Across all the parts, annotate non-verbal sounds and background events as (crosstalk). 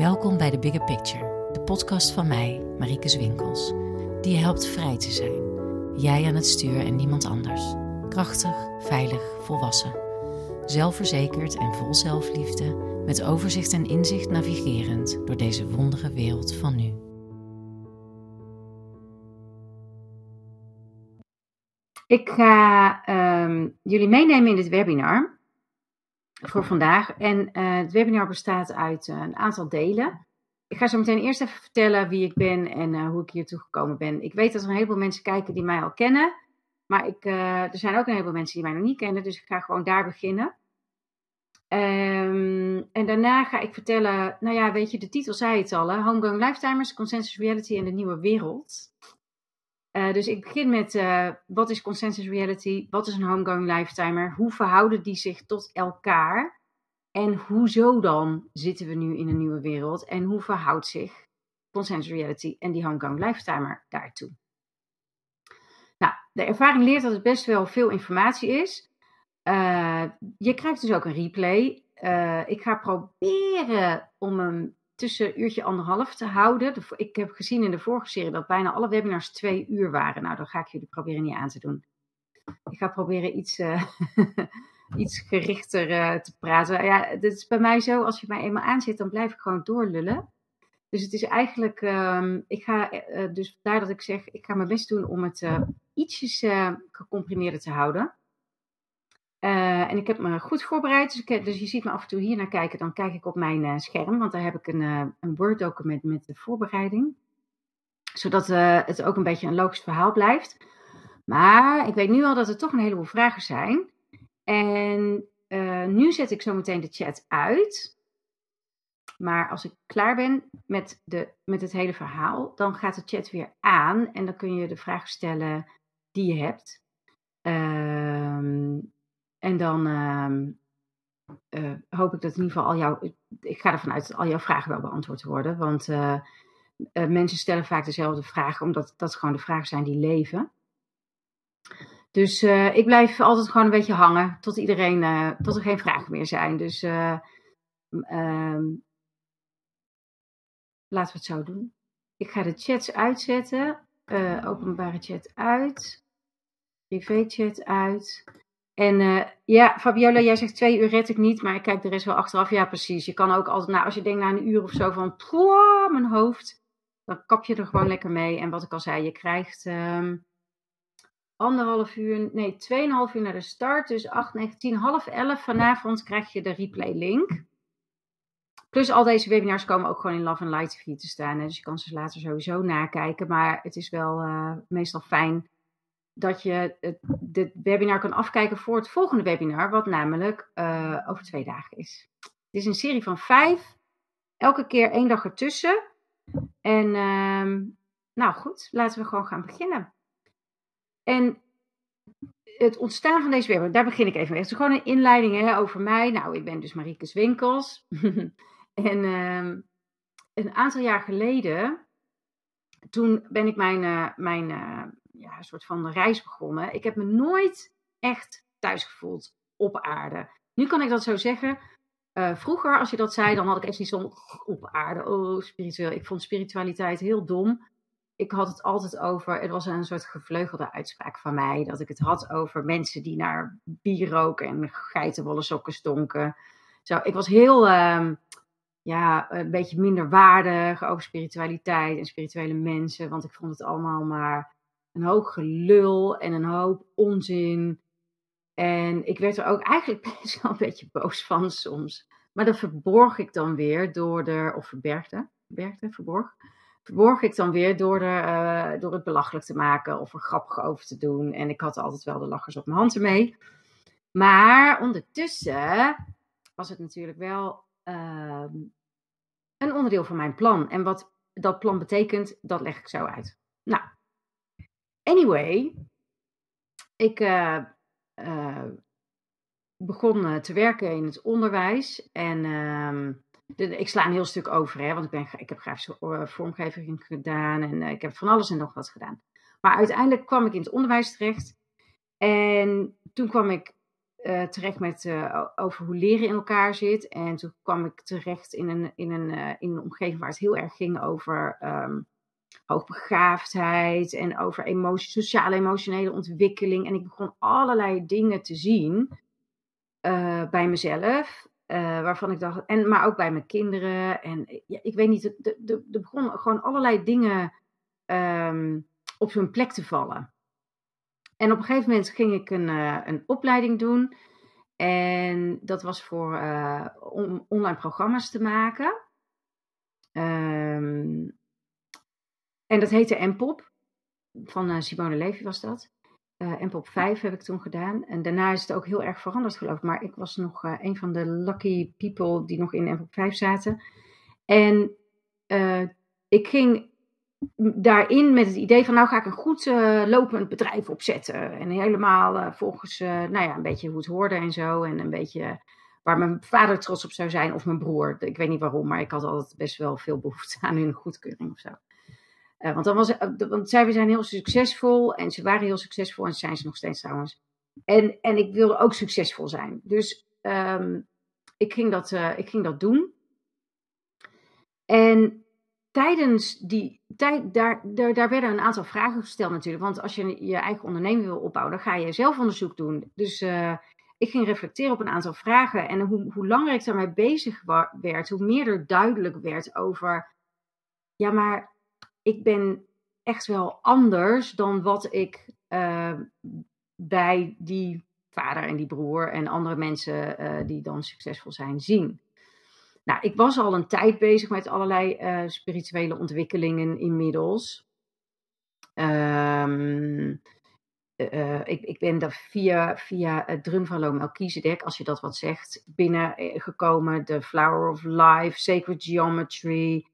Welkom bij The Bigger Picture, de podcast van mij, Marieke Zwinkels, die je helpt vrij te zijn. Jij aan het stuur en niemand anders. Krachtig, veilig, volwassen. Zelfverzekerd en vol zelfliefde, met overzicht en inzicht navigerend door deze wondere wereld van nu. Ik ga ehm, jullie meenemen in dit webinar voor vandaag. En eh, het webinar bestaat uit eh, een aantal delen. Ik ga zo meteen eerst even vertellen wie ik ben en uh, hoe ik hiertoe gekomen ben. Ik weet dat er een heleboel mensen kijken die mij al kennen. Maar ik, er zijn ook een heleboel mensen die mij nog niet kennen. Dus ik ga gewoon daar beginnen. Um, en daarna ga ik vertellen, nou ja, weet je, de titel zei het al, hè? Homegrown Lifetimers, Consensus Reality en de Nieuwe Wereld. Uh, dus ik begin met uh, wat is consensus reality? Wat is een homegrown lifetimer? Hoe verhouden die zich tot elkaar? En hoezo dan zitten we nu in een nieuwe wereld? En hoe verhoudt zich consensus reality en die homegrown lifetimer daartoe? Nou, de ervaring leert dat het best wel veel informatie is. Uh, je krijgt dus ook een replay. ik ga proberen om hem tussen uurtje anderhalf te houden. ik heb gezien in de vorige serie dat bijna alle webinars twee uur waren. Nou, dan ga ik jullie proberen niet aan te doen. Ik ga proberen iets, uh, (laughs) iets gerichter uh, te praten. Ja, dit is bij mij zo, als je mij eenmaal aanzet, dan blijf ik gewoon doorlullen. Dus het is eigenlijk, um, ik ga, uh, dus daar dat ik zeg, ik ga mijn best doen om het ietsjes gecomprimeerder te houden. Uh, en ik heb me goed voorbereid, dus, ik, dus, je ziet me af en toe hier naar kijken. Dan kijk ik op mijn uh, scherm, want daar heb ik een, uh, een Word-document met de voorbereiding. Zodat het ook een beetje een logisch verhaal blijft. Maar ik weet nu al dat er toch een heleboel vragen zijn. En nu zet ik zo meteen de chat uit. Maar als ik klaar ben met, de, met het hele verhaal, dan gaat de chat weer aan. En dan kun je de vragen stellen die je hebt. Ehm en dan uh, hoop ik dat in ieder geval al jouw. Ik ga ervan uit dat al jouw vragen wel beantwoord worden. Want uh, uh, mensen stellen vaak dezelfde vragen, omdat dat gewoon de vragen zijn die leven. Dus ik blijf altijd gewoon een beetje hangen tot iedereen, tot er geen vragen meer zijn. Dus um, laten we het zo doen. Ik ga de chats uitzetten. openbare chat uit. Privé chat uit. En uh, ja, Fabiola, jij zegt twee uur red ik niet, maar ik kijk de rest wel achteraf. Ja, precies. Je kan ook altijd, nou, als je denkt na een uur of zo van, mijn hoofd, dan kap je er gewoon lekker mee. En wat ik al zei, je krijgt um, anderhalf uur, nee, tweeënhalf uur naar de start. Dus acht, negen, tien, half elf vanavond krijg je de replay link. Plus al deze webinars komen ook gewoon in Love and Light TV te staan. Hè? Dus je kan ze later sowieso nakijken. Maar het is wel uh, meestal fijn dat je het, dit webinar kan afkijken voor het volgende webinar, wat namelijk uh, over twee dagen is. Het is een serie van vijf, elke keer één dag ertussen. En uh, nou goed, laten we gewoon gaan beginnen. En het ontstaan van deze webinar, daar begin ik even mee. Het is gewoon een inleiding hè, over mij. Nou, ik ben dus Marieke Winkels. (laughs) en uh, een aantal jaar geleden, toen ben ik mijn, uh, mijn uh, ja, een soort van reis begonnen. Ik heb me nooit echt thuis gevoeld op aarde. Nu kan ik dat zo zeggen. Uh, vroeger, als je dat zei, dan had ik echt iets van op aarde. Oh, spiritueel. Ik vond spiritualiteit heel dom. Ik had het altijd over. Het was een soort gevleugelde uitspraak van mij. Dat ik het had over mensen die naar bier roken en geitenwolle sokken stonken. Zo, ik was heel. Uh, ja, een beetje minder waardig over spiritualiteit en spirituele mensen. Want ik vond het allemaal maar een hoop gelul en een hoop onzin. En ik werd er ook eigenlijk (laughs) best wel een beetje boos van soms. Maar dat verborg ik dan weer door de, of verbergde, verbergde, verborg. Verborg ik dan weer door, de, uh, door het belachelijk te maken of er grappig over te doen. En ik had altijd wel de lachers op mijn handen mee. Maar ondertussen was het natuurlijk wel uh, een onderdeel van mijn plan. En wat dat plan betekent, dat leg ik zo uit. Nou, Anyway, ik uh, uh, begon uh, te werken in het onderwijs. En ehm, ik sla een heel stuk over, hè, want ik, ben, ik heb grafische vormgeving gedaan en ik heb van alles en nog wat gedaan. Maar uiteindelijk kwam ik in het onderwijs terecht. En toen kwam ik eh, terecht met, over hoe leren in elkaar zit. En toen kwam ik terecht in een, in een, in een omgeving waar het heel erg ging over um, hoogbegaafdheid en over emotie, sociale emotionele ontwikkeling. En ik begon allerlei dingen te zien bij mezelf. waarvan ik dacht, en, maar ook bij mijn kinderen. En ja, ik weet niet, er begonnen gewoon allerlei dingen um, op hun plek te vallen. En op een gegeven moment ging ik een, een opleiding doen. En dat was voor om online programma's te maken. Um, en dat heette Mpop. Van uh, Simone Levy was dat. Mpop 5 heb ik toen gedaan. En daarna is het ook heel erg veranderd geloof ik. Maar ik was nog een van de lucky people die nog in Mpop 5 zaten. En ik ging daarin met het idee van nou ga ik een goed uh, lopend bedrijf opzetten. En helemaal uh, volgens, uh, nou ja, een beetje hoe het hoorde en zo. En een beetje waar mijn vader trots op zou zijn of mijn broer. Ik weet niet waarom, maar ik had altijd best wel veel behoefte aan hun goedkeuring of zo. Want, dan was, want zij zijn heel succesvol en ze waren heel succesvol en zijn ze nog steeds trouwens. En, en ik wilde ook succesvol zijn. Dus um, ik, ging dat, ik ging dat doen. En tijdens die tijd, daar, daar, daar werden een aantal vragen gesteld natuurlijk. Want als je je eigen onderneming wil opbouwen, dan ga je zelf onderzoek doen. Dus ik ging reflecteren op een aantal vragen. En hoe, hoe langer ik daarmee bezig werd, hoe meer er duidelijk werd over. Ja, maar ik ben echt wel anders dan wat ik uh, bij die vader en die broer en andere mensen uh, die dan succesvol zijn zien. Nou, ik was al een tijd bezig met allerlei uh, spirituele ontwikkelingen inmiddels. Um, ik, ik, ben daar via, via het Drumvalo Melchizedek, als je dat wat zegt, binnengekomen. De Flower of Life, Sacred Geometry,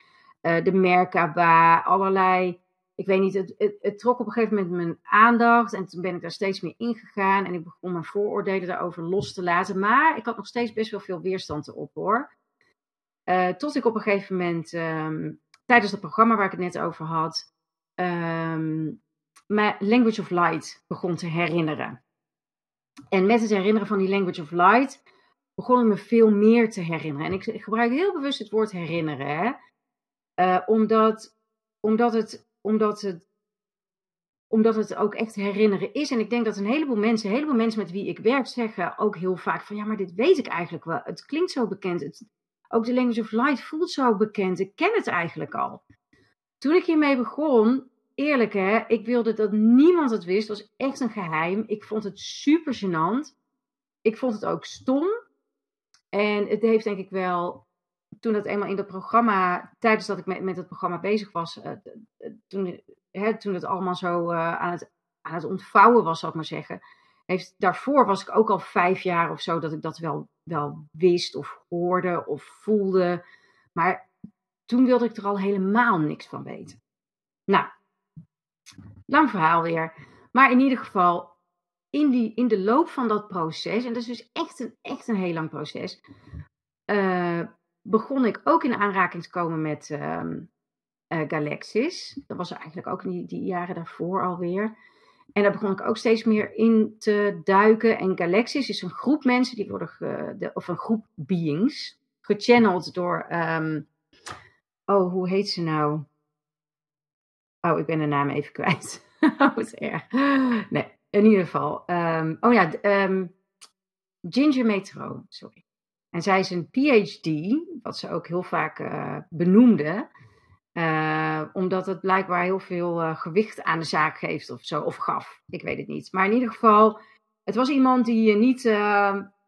uh, de Merkaba, allerlei. Ik weet niet, het, het, trok op een gegeven moment mijn aandacht en toen ben ik daar steeds meer ingegaan en ik begon mijn vooroordelen daarover los te laten. Maar ik had nog steeds best wel veel weerstand erop hoor. Uh, tot ik op een gegeven moment, um, tijdens het programma waar ik het net over had, um, mijn Language of Light begon te herinneren. En met het herinneren van die Language of Light begon ik me veel meer te herinneren. En ik, ik gebruik heel bewust het woord herinneren, hè? Uh, omdat, omdat, het, omdat, het, omdat het ook echt herinneren is. En ik denk dat een heleboel mensen, heleboel mensen met wie ik werk, zeggen ook heel vaak van ja, maar dit weet ik eigenlijk wel. Het klinkt zo bekend. Het, ook de Language of Light voelt zo bekend. Ik ken het eigenlijk al. Toen ik hiermee begon, eerlijk hè, ik wilde dat niemand het wist. Het was echt een geheim. Ik vond het super gênant. Ik vond het ook stom. En het heeft denk ik wel, toen dat eenmaal in dat programma, tijdens dat ik met, met het programma bezig was, uh, toen, hè, toen het allemaal zo uh, aan, het, aan het ontvouwen was, zal ik maar zeggen, heeft, daarvoor was ik ook al vijf jaar of zo dat ik dat wel, wel wist of hoorde of voelde. Maar toen wilde ik er al helemaal niks van weten. Nou, lang verhaal weer. Maar in ieder geval, in, die, in de loop van dat proces, en dat is dus echt een, echt een heel lang proces, uh, begon ik ook in aanraking te komen met uh, uh, Galaxis. Dat was eigenlijk ook die, jaren daarvoor alweer. En daar begon ik ook steeds meer in te duiken. En Galaxies is een groep mensen die worden, ge, of een groep beings, gechanneld door, um, oh, hoe heet ze nou? Oh, ik ben de naam even kwijt. (laughs) oh, wat erg. Nee, in ieder geval. Um, oh ja, um, Ginger Metro, sorry. En zij is een PhD, wat ze ook heel vaak uh, benoemde. Uh, omdat het blijkbaar heel veel uh, gewicht aan de zaak geeft of zo, of gaf. Ik weet het niet. Maar in ieder geval, het was iemand die niet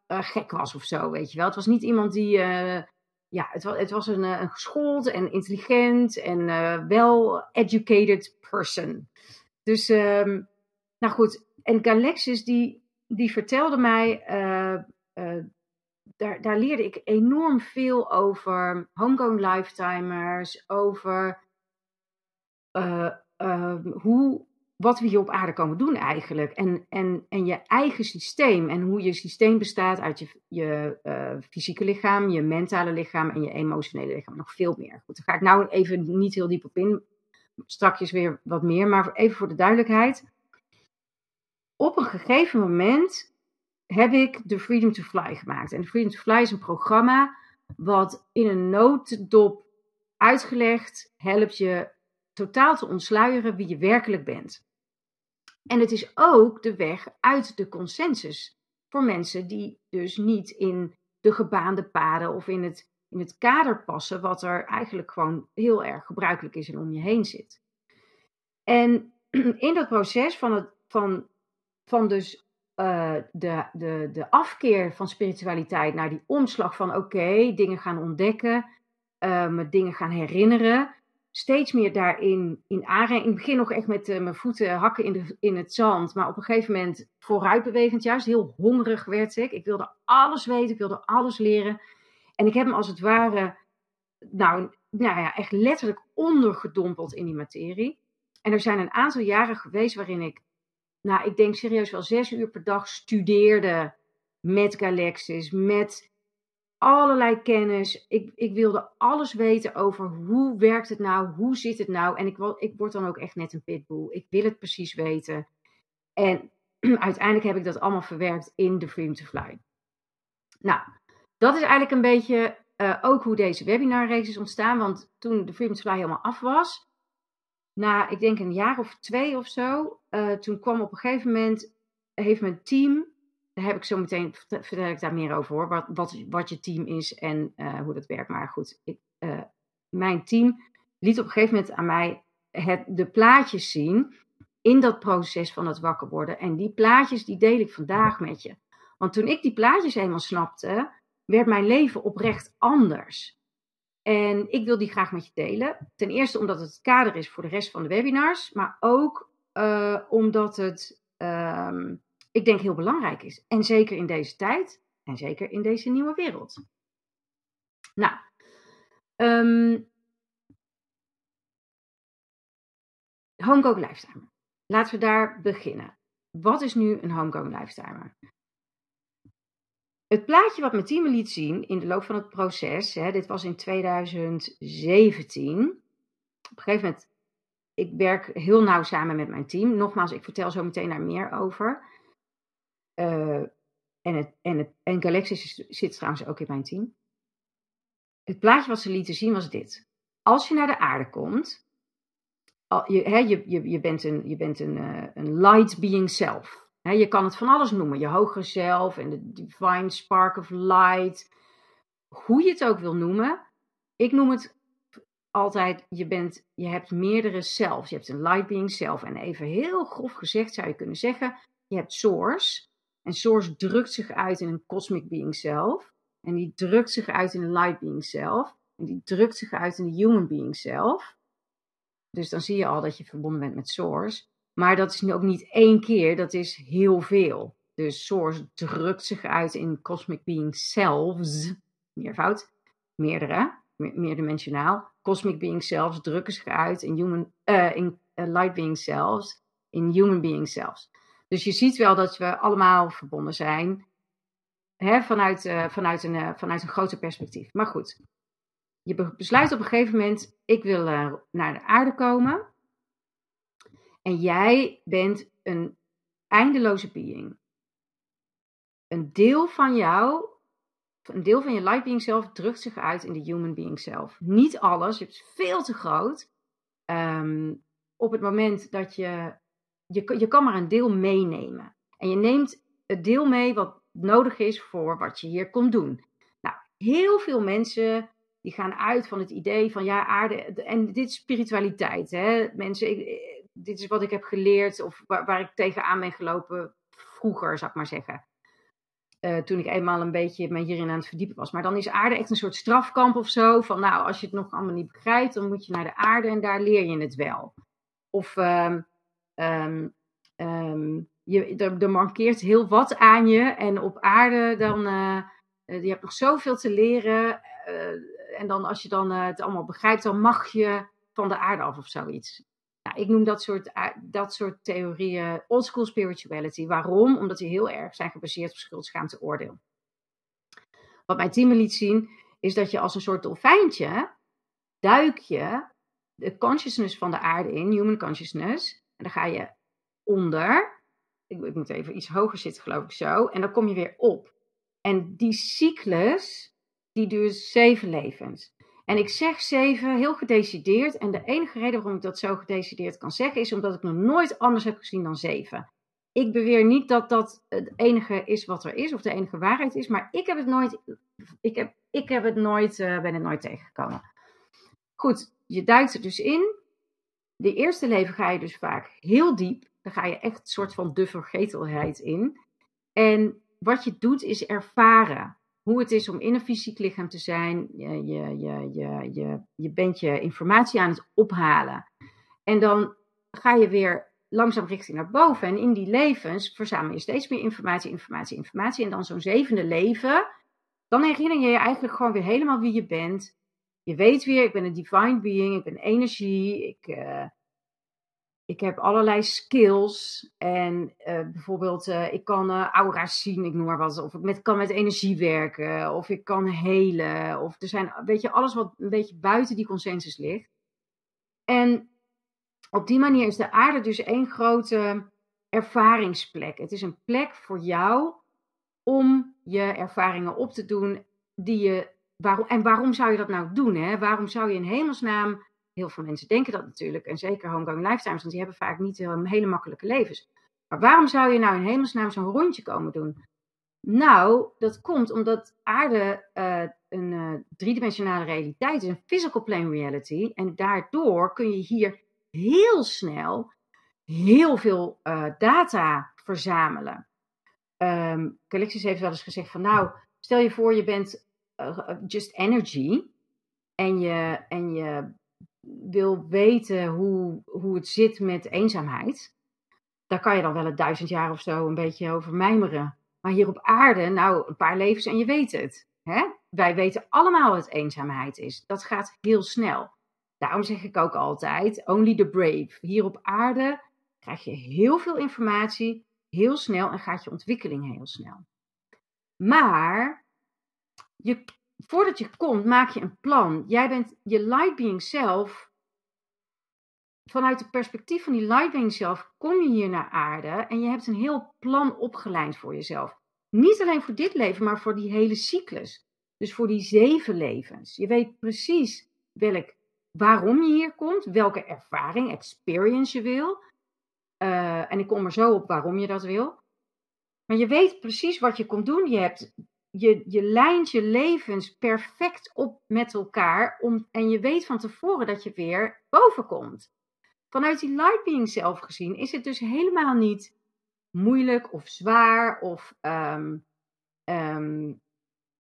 gek was of zo, weet je wel. Het was niet iemand die, ja, het was, het was een, een geschoold en intelligent en well-educated person. Dus, um, nou goed. En Galexis, die, die vertelde mij daar, daar leerde ik enorm veel over homegrown lifetimers, over uh, uh, hoe, wat we hier op aarde komen doen eigenlijk. En, en, en je eigen systeem en hoe je systeem bestaat uit je, je uh, fysieke lichaam, je mentale lichaam en je emotionele lichaam. Nog veel meer. Goed, daar ga ik nou even niet heel diep op in. Strakjes weer wat meer, maar even voor de duidelijkheid. Op een gegeven moment heb ik de Freedom to Fly gemaakt. En de Freedom to Fly is een programma wat in een notendop uitgelegd helpt je totaal te ontsluieren wie je werkelijk bent. En het is ook de weg uit de consensus voor mensen die dus niet in de gebaande paden of in het, in het kader passen, wat er eigenlijk gewoon heel erg gebruikelijk is en om je heen zit. En (clears throat) in dat proces van, het, van, van dus uh, de, de, de afkeer van spiritualiteit naar die omslag van oké, dingen gaan ontdekken, uh, me dingen gaan herinneren, steeds meer daarin in aanraking. In het begin nog echt met uh, mijn voeten hakken in, de, in het zand. Maar op een gegeven moment vooruitbewegend juist. Heel hongerig werd ik. Ik wilde alles weten. Ik wilde alles leren. En ik heb me als het ware, nou, nou ja, echt letterlijk ondergedompeld in die materie. En er zijn een aantal jaren geweest waarin ik, nou, ik denk serieus wel zes uur per dag studeerde met Galaxis, met allerlei kennis. Ik, ik wilde alles weten over hoe werkt het nou, hoe zit het nou. En ik, ik word dan ook echt net een pitbull. Ik wil het precies weten. En (clears throat) uiteindelijk heb ik dat allemaal verwerkt in de Freedom to Fly. Nou, dat is eigenlijk een beetje uh, ook hoe deze webinarreeks is ontstaan. Want toen de Freedom to Fly helemaal af was, na ik denk een jaar of twee of zo, uh, toen kwam op een gegeven moment, heeft mijn team daar heb ik zo meteen, vertel ik daar meer over hoor, wat, wat, je team is en uh, hoe dat werkt. Maar goed, ik, uh, mijn team liet op een gegeven moment aan mij het, de plaatjes zien in dat proces van het wakker worden. En die plaatjes, die deel ik vandaag met je. Want toen ik die plaatjes eenmaal snapte, werd mijn leven oprecht anders. En ik wil die graag met je delen. Ten eerste omdat het kader is voor de rest van de webinars, maar ook uh, omdat het um, ik denk heel belangrijk is. En zeker in deze tijd en zeker in deze nieuwe wereld. Nou, um, homegoing lifetimer. Laten we daar beginnen. Wat is nu een homegoing lifetimer? Het plaatje wat mijn team me liet zien in de loop van het proces, hè, dit was in 2017. Op een gegeven moment, ik werk heel nauw samen met mijn team. Nogmaals, ik vertel zo meteen daar meer over. Uh, en, het, en, het, en zit trouwens ook in mijn team. Het plaatje wat ze lieten zien was dit. Als je naar de aarde komt, je, hè, je, je, je bent een, je bent een, uh, een light being self. Je kan het van alles noemen. Je hogere zelf en de divine spark of light. Hoe je het ook wil noemen. Ik noem het altijd, je, bent, je hebt meerdere zelfs. Je hebt een light being self. En even heel grof gezegd zou je kunnen zeggen, je hebt source. En Source drukt zich uit in een cosmic being zelf. En die drukt zich uit in een light being zelf. En die drukt zich uit in de human being zelf. Dus dan zie je al dat je verbonden bent met Source. Maar dat is ook niet één keer, dat is heel veel. Dus Source drukt zich uit in cosmic being selves. Meervoud. Meerdere. Meerdimensionaal. Cosmic being selves drukken zich uit in, human, uh, in uh, light being selves. In human being selves. Dus je ziet wel dat we allemaal verbonden zijn hè, vanuit, uh, vanuit, een, vanuit een groter perspectief. Maar goed, je besluit op een gegeven moment, ik wil naar de aarde komen. En jij bent een eindeloze being. Een deel van jou, een deel van je light being zelf drukt zich uit in de human being zelf. Niet alles, je hebt veel te groot. Um, op het moment dat je je, je kan maar een deel meenemen. En je neemt het deel mee wat nodig is voor wat je hier komt doen. Nou, heel veel mensen die gaan uit van het idee van ja, aarde. En dit is spiritualiteit. Hè? Mensen, ik, dit is wat ik heb geleerd of waar, waar ik tegenaan ben gelopen vroeger, zou ik maar zeggen. Uh, toen ik eenmaal een beetje me hierin aan het verdiepen was. Maar dan is aarde echt een soort strafkamp of zo. Van nou, als je het nog allemaal niet begrijpt, dan moet je naar de aarde en daar leer je het wel. Of Um, je, er, er, mankeert heel wat aan je. En op aarde dan, uh, je hebt nog zoveel te leren. En dan als je dan het allemaal begrijpt, dan mag je van de aarde af of zoiets. Ik noem dat soort, dat soort theorieën oldschool spirituality. Waarom? Omdat die heel erg zijn gebaseerd op schuld, oordeel. Wat mijn team liet zien, is dat je als een soort dolfijntje duik je de consciousness van de aarde in, human consciousness. En dan ga je onder. ik, ik moet even iets hoger zitten, geloof ik zo. En dan kom je weer op. En die cyclus, die duurt zeven levens. En ik zeg zeven heel gedecideerd. En de enige reden waarom ik dat zo gedecideerd kan zeggen, is omdat ik nog nooit anders heb gezien dan zeven. Ik beweer niet dat dat het enige is wat er is, of de enige waarheid is, maar ik heb het nooit, ik heb, ik heb het nooit, uh, ben het nooit tegengekomen. Goed, je duikt er dus in. De eerste leven ga je dus vaak heel diep. Dan ga je echt een soort van de vergetelheid in. En wat je doet is ervaren hoe het is om in een fysiek lichaam te zijn. Je, je, je, je, je, je bent je informatie aan het ophalen. En dan ga je weer langzaam richting naar boven. En in die levens verzamel je steeds meer informatie, informatie, informatie. En dan zo'n zevende leven, dan herinner je je eigenlijk gewoon weer helemaal wie je bent. Je weet weer, ik ben een divine being, ik ben energie, ik, uh, ik heb allerlei skills. En uh, bijvoorbeeld, uh, ik kan aura's zien, ik noem maar wat. Of ik met, kan met energie werken, of ik kan helen. Of er zijn, weet je, alles wat een beetje buiten die consensus ligt. En op die manier is de aarde dus één grote ervaringsplek. Het is een plek voor jou om je ervaringen op te doen die je. Waarom, en waarom zou je dat nou doen? Hè? Waarom zou je in hemelsnaam. Heel veel mensen denken dat natuurlijk, en zeker homegoing lifetimes, want die hebben vaak niet hele makkelijke levens. Maar waarom zou je nou in hemelsnaam zo'n rondje komen doen? Nou, dat komt omdat aarde uh, een uh, driedimensionale realiteit is, een physical plane reality. En daardoor kun je hier heel snel heel veel uh, data verzamelen. Um, heeft wel eens gezegd van nou, stel je voor je bent just energy en je, en je wil weten hoe, hoe het zit met eenzaamheid. Daar kan je dan wel een duizend jaar of zo een beetje over mijmeren. Maar hier op aarde, nou, een paar levens en je weet het. Hè? Wij weten allemaal wat eenzaamheid is. Dat gaat heel snel. Daarom zeg ik ook altijd: only the brave. Hier op aarde krijg je heel veel informatie, heel snel en gaat je ontwikkeling heel snel. Maar je, voordat je komt, maak je een plan. Jij bent je light being zelf. Vanuit het perspectief van die light being zelf kom je hier naar aarde en je hebt een heel plan opgeleid voor jezelf. Niet alleen voor dit leven, maar voor die hele cyclus. Dus voor die zeven levens. Je weet precies welk waarom je hier komt, welke ervaring, experience je wil. Uh, en ik kom er zo op waarom je dat wil. Maar je weet precies wat je komt doen. Je, hebt, je, je lijnt je levens perfect op met elkaar. Om, en je weet van tevoren dat je weer boven komt. Vanuit die light being zelf gezien is het dus helemaal niet moeilijk of zwaar of um, um,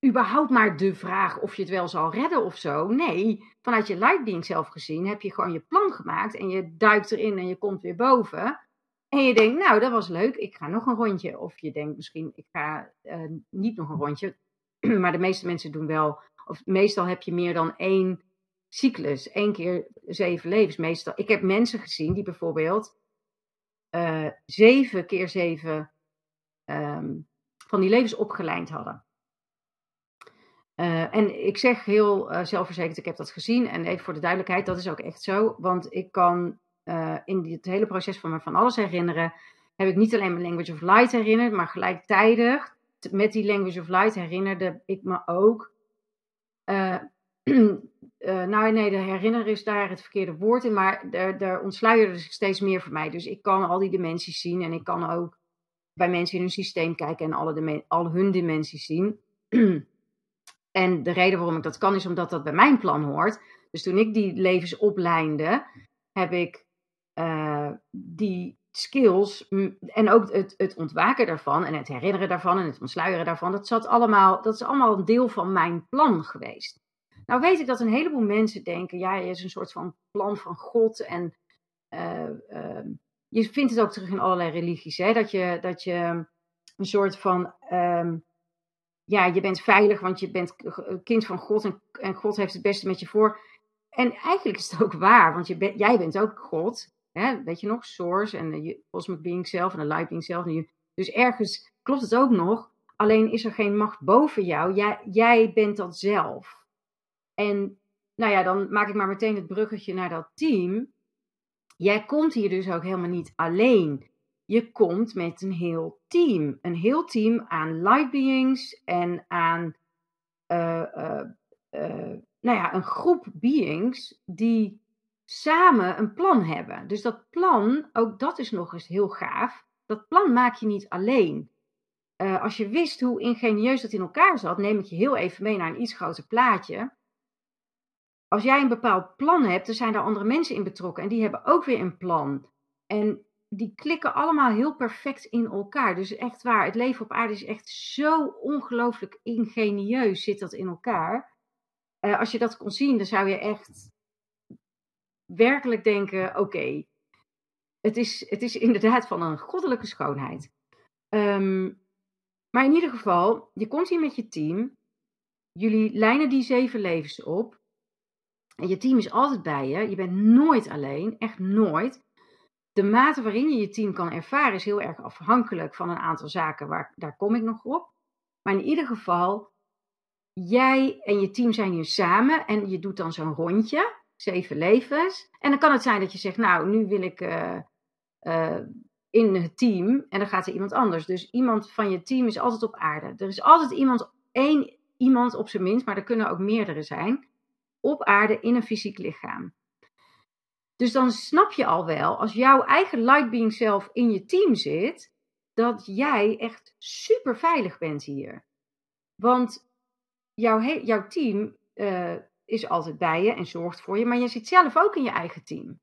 überhaupt maar de vraag of je het wel zal redden of zo. Nee, vanuit je lightbeing zelf gezien heb je gewoon je plan gemaakt en je duikt erin en je komt weer boven. En je denkt, nou, dat was leuk, ik ga nog een rondje. Of je denkt misschien, ik ga uh, niet nog een rondje. (clears throat) maar de meeste mensen doen wel, of meestal heb je meer dan één cyclus. één keer zeven levens. Meestal, ik heb mensen gezien die bijvoorbeeld uh, zeven keer zeven um, van die levens opgelijnd hadden. Uh, en ik zeg heel zelfverzekerd, ik heb dat gezien. En even voor de duidelijkheid, dat is ook echt zo. Want ik kan uh, in het hele proces van me van alles herinneren. Heb ik niet alleen mijn language of light herinnerd, maar gelijktijdig met die language of light herinnerde ik me ook. (clears throat) nou nee, de herinner is daar het verkeerde woord in, maar er, ontsluierde zich steeds meer voor mij. Dus ik kan al die dimensies zien en ik kan ook bij mensen in hun systeem kijken en alle al hun dimensies zien. (clears throat) En de reden waarom ik dat kan is omdat dat bij mijn plan hoort. Dus toen ik die levens oplijnde, heb ik uh, die skills en ook het, het ontwaken daarvan en het herinneren daarvan en het ontsluieren daarvan, dat, zat allemaal, dat is allemaal een deel van mijn plan geweest. Nou weet ik dat een heleboel mensen denken, ja, je is een soort van plan van God en uh, uh, je vindt het ook terug in allerlei religies, hè, dat, je, dat je een soort van um, ja, je bent veilig, want je bent kind van God en, en God heeft het beste met je voor. En eigenlijk is het ook waar, want je jij bent ook God. Weet je nog, Source en de Cosmic Being zelf en de Light Being zelf. Dus ergens klopt het ook nog, alleen is er geen macht boven jou. Jij, jij bent dat zelf. En nou ja, dan maak ik maar meteen het bruggetje naar dat team. Jij komt hier dus ook helemaal niet alleen. je komt met een heel team. Een heel team aan light beings en aan uh, uh, uh, nou ja, een groep beings die samen een plan hebben. Dus dat plan, ook dat is nog eens heel gaaf. Dat plan maak je niet alleen. Uh, als je wist hoe ingenieus dat in elkaar zat, neem ik je heel even mee naar een iets groter plaatje. Als jij een bepaald plan hebt, dan zijn er andere mensen in betrokken en die hebben ook weer een plan. En die klikken allemaal heel perfect in elkaar. Dus echt waar, het leven op aarde is echt zo ongelooflijk ingenieus zit dat in elkaar. Uh, als je dat kon zien, dan zou je echt werkelijk denken: oké, het, is, het is inderdaad van een goddelijke schoonheid. Um, maar in ieder geval, je komt hier met je team. Jullie lijnen die zeven levens op. En je team is altijd bij je. Je bent nooit alleen, echt nooit. De mate waarin je je team kan ervaren is heel erg afhankelijk van een aantal zaken. Waar, daar kom ik nog op. Maar in ieder geval, jij en je team zijn hier samen en je doet dan zo'n rondje, zeven levens. En dan kan het zijn dat je zegt, nou, nu wil ik uh, uh, in het team en dan gaat er iemand anders. Dus iemand van je team is altijd op aarde. Er is altijd iemand, één iemand op zijn minst, maar er kunnen ook meerdere zijn, op aarde in een fysiek lichaam. Dus dan snap je al wel, als jouw eigen light being zelf in je team zit, dat jij echt super veilig bent hier. Want jouw, jouw team uh, is altijd bij je en zorgt voor je, maar je zit zelf ook in je eigen team.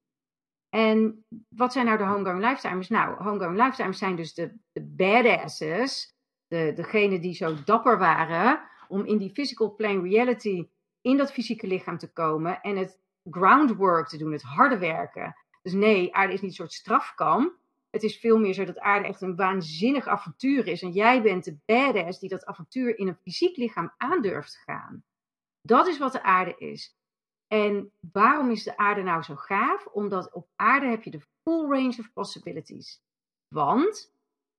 En wat zijn nou de homegrown lifetimers? Nou, homegrown lifetimers zijn dus de, de badasses, de, degene die zo dapper waren om in die physical plane reality in dat fysieke lichaam te komen en het groundwork te doen, het harde werken. Dus nee, aarde is niet een soort strafkamp. Het is veel meer zo dat aarde echt een waanzinnig avontuur is. En jij bent de badass die dat avontuur in een fysiek lichaam aandurft te gaan. Dat is wat de aarde is. En waarom is de aarde nou zo gaaf? Omdat op aarde heb je de full range of possibilities. Want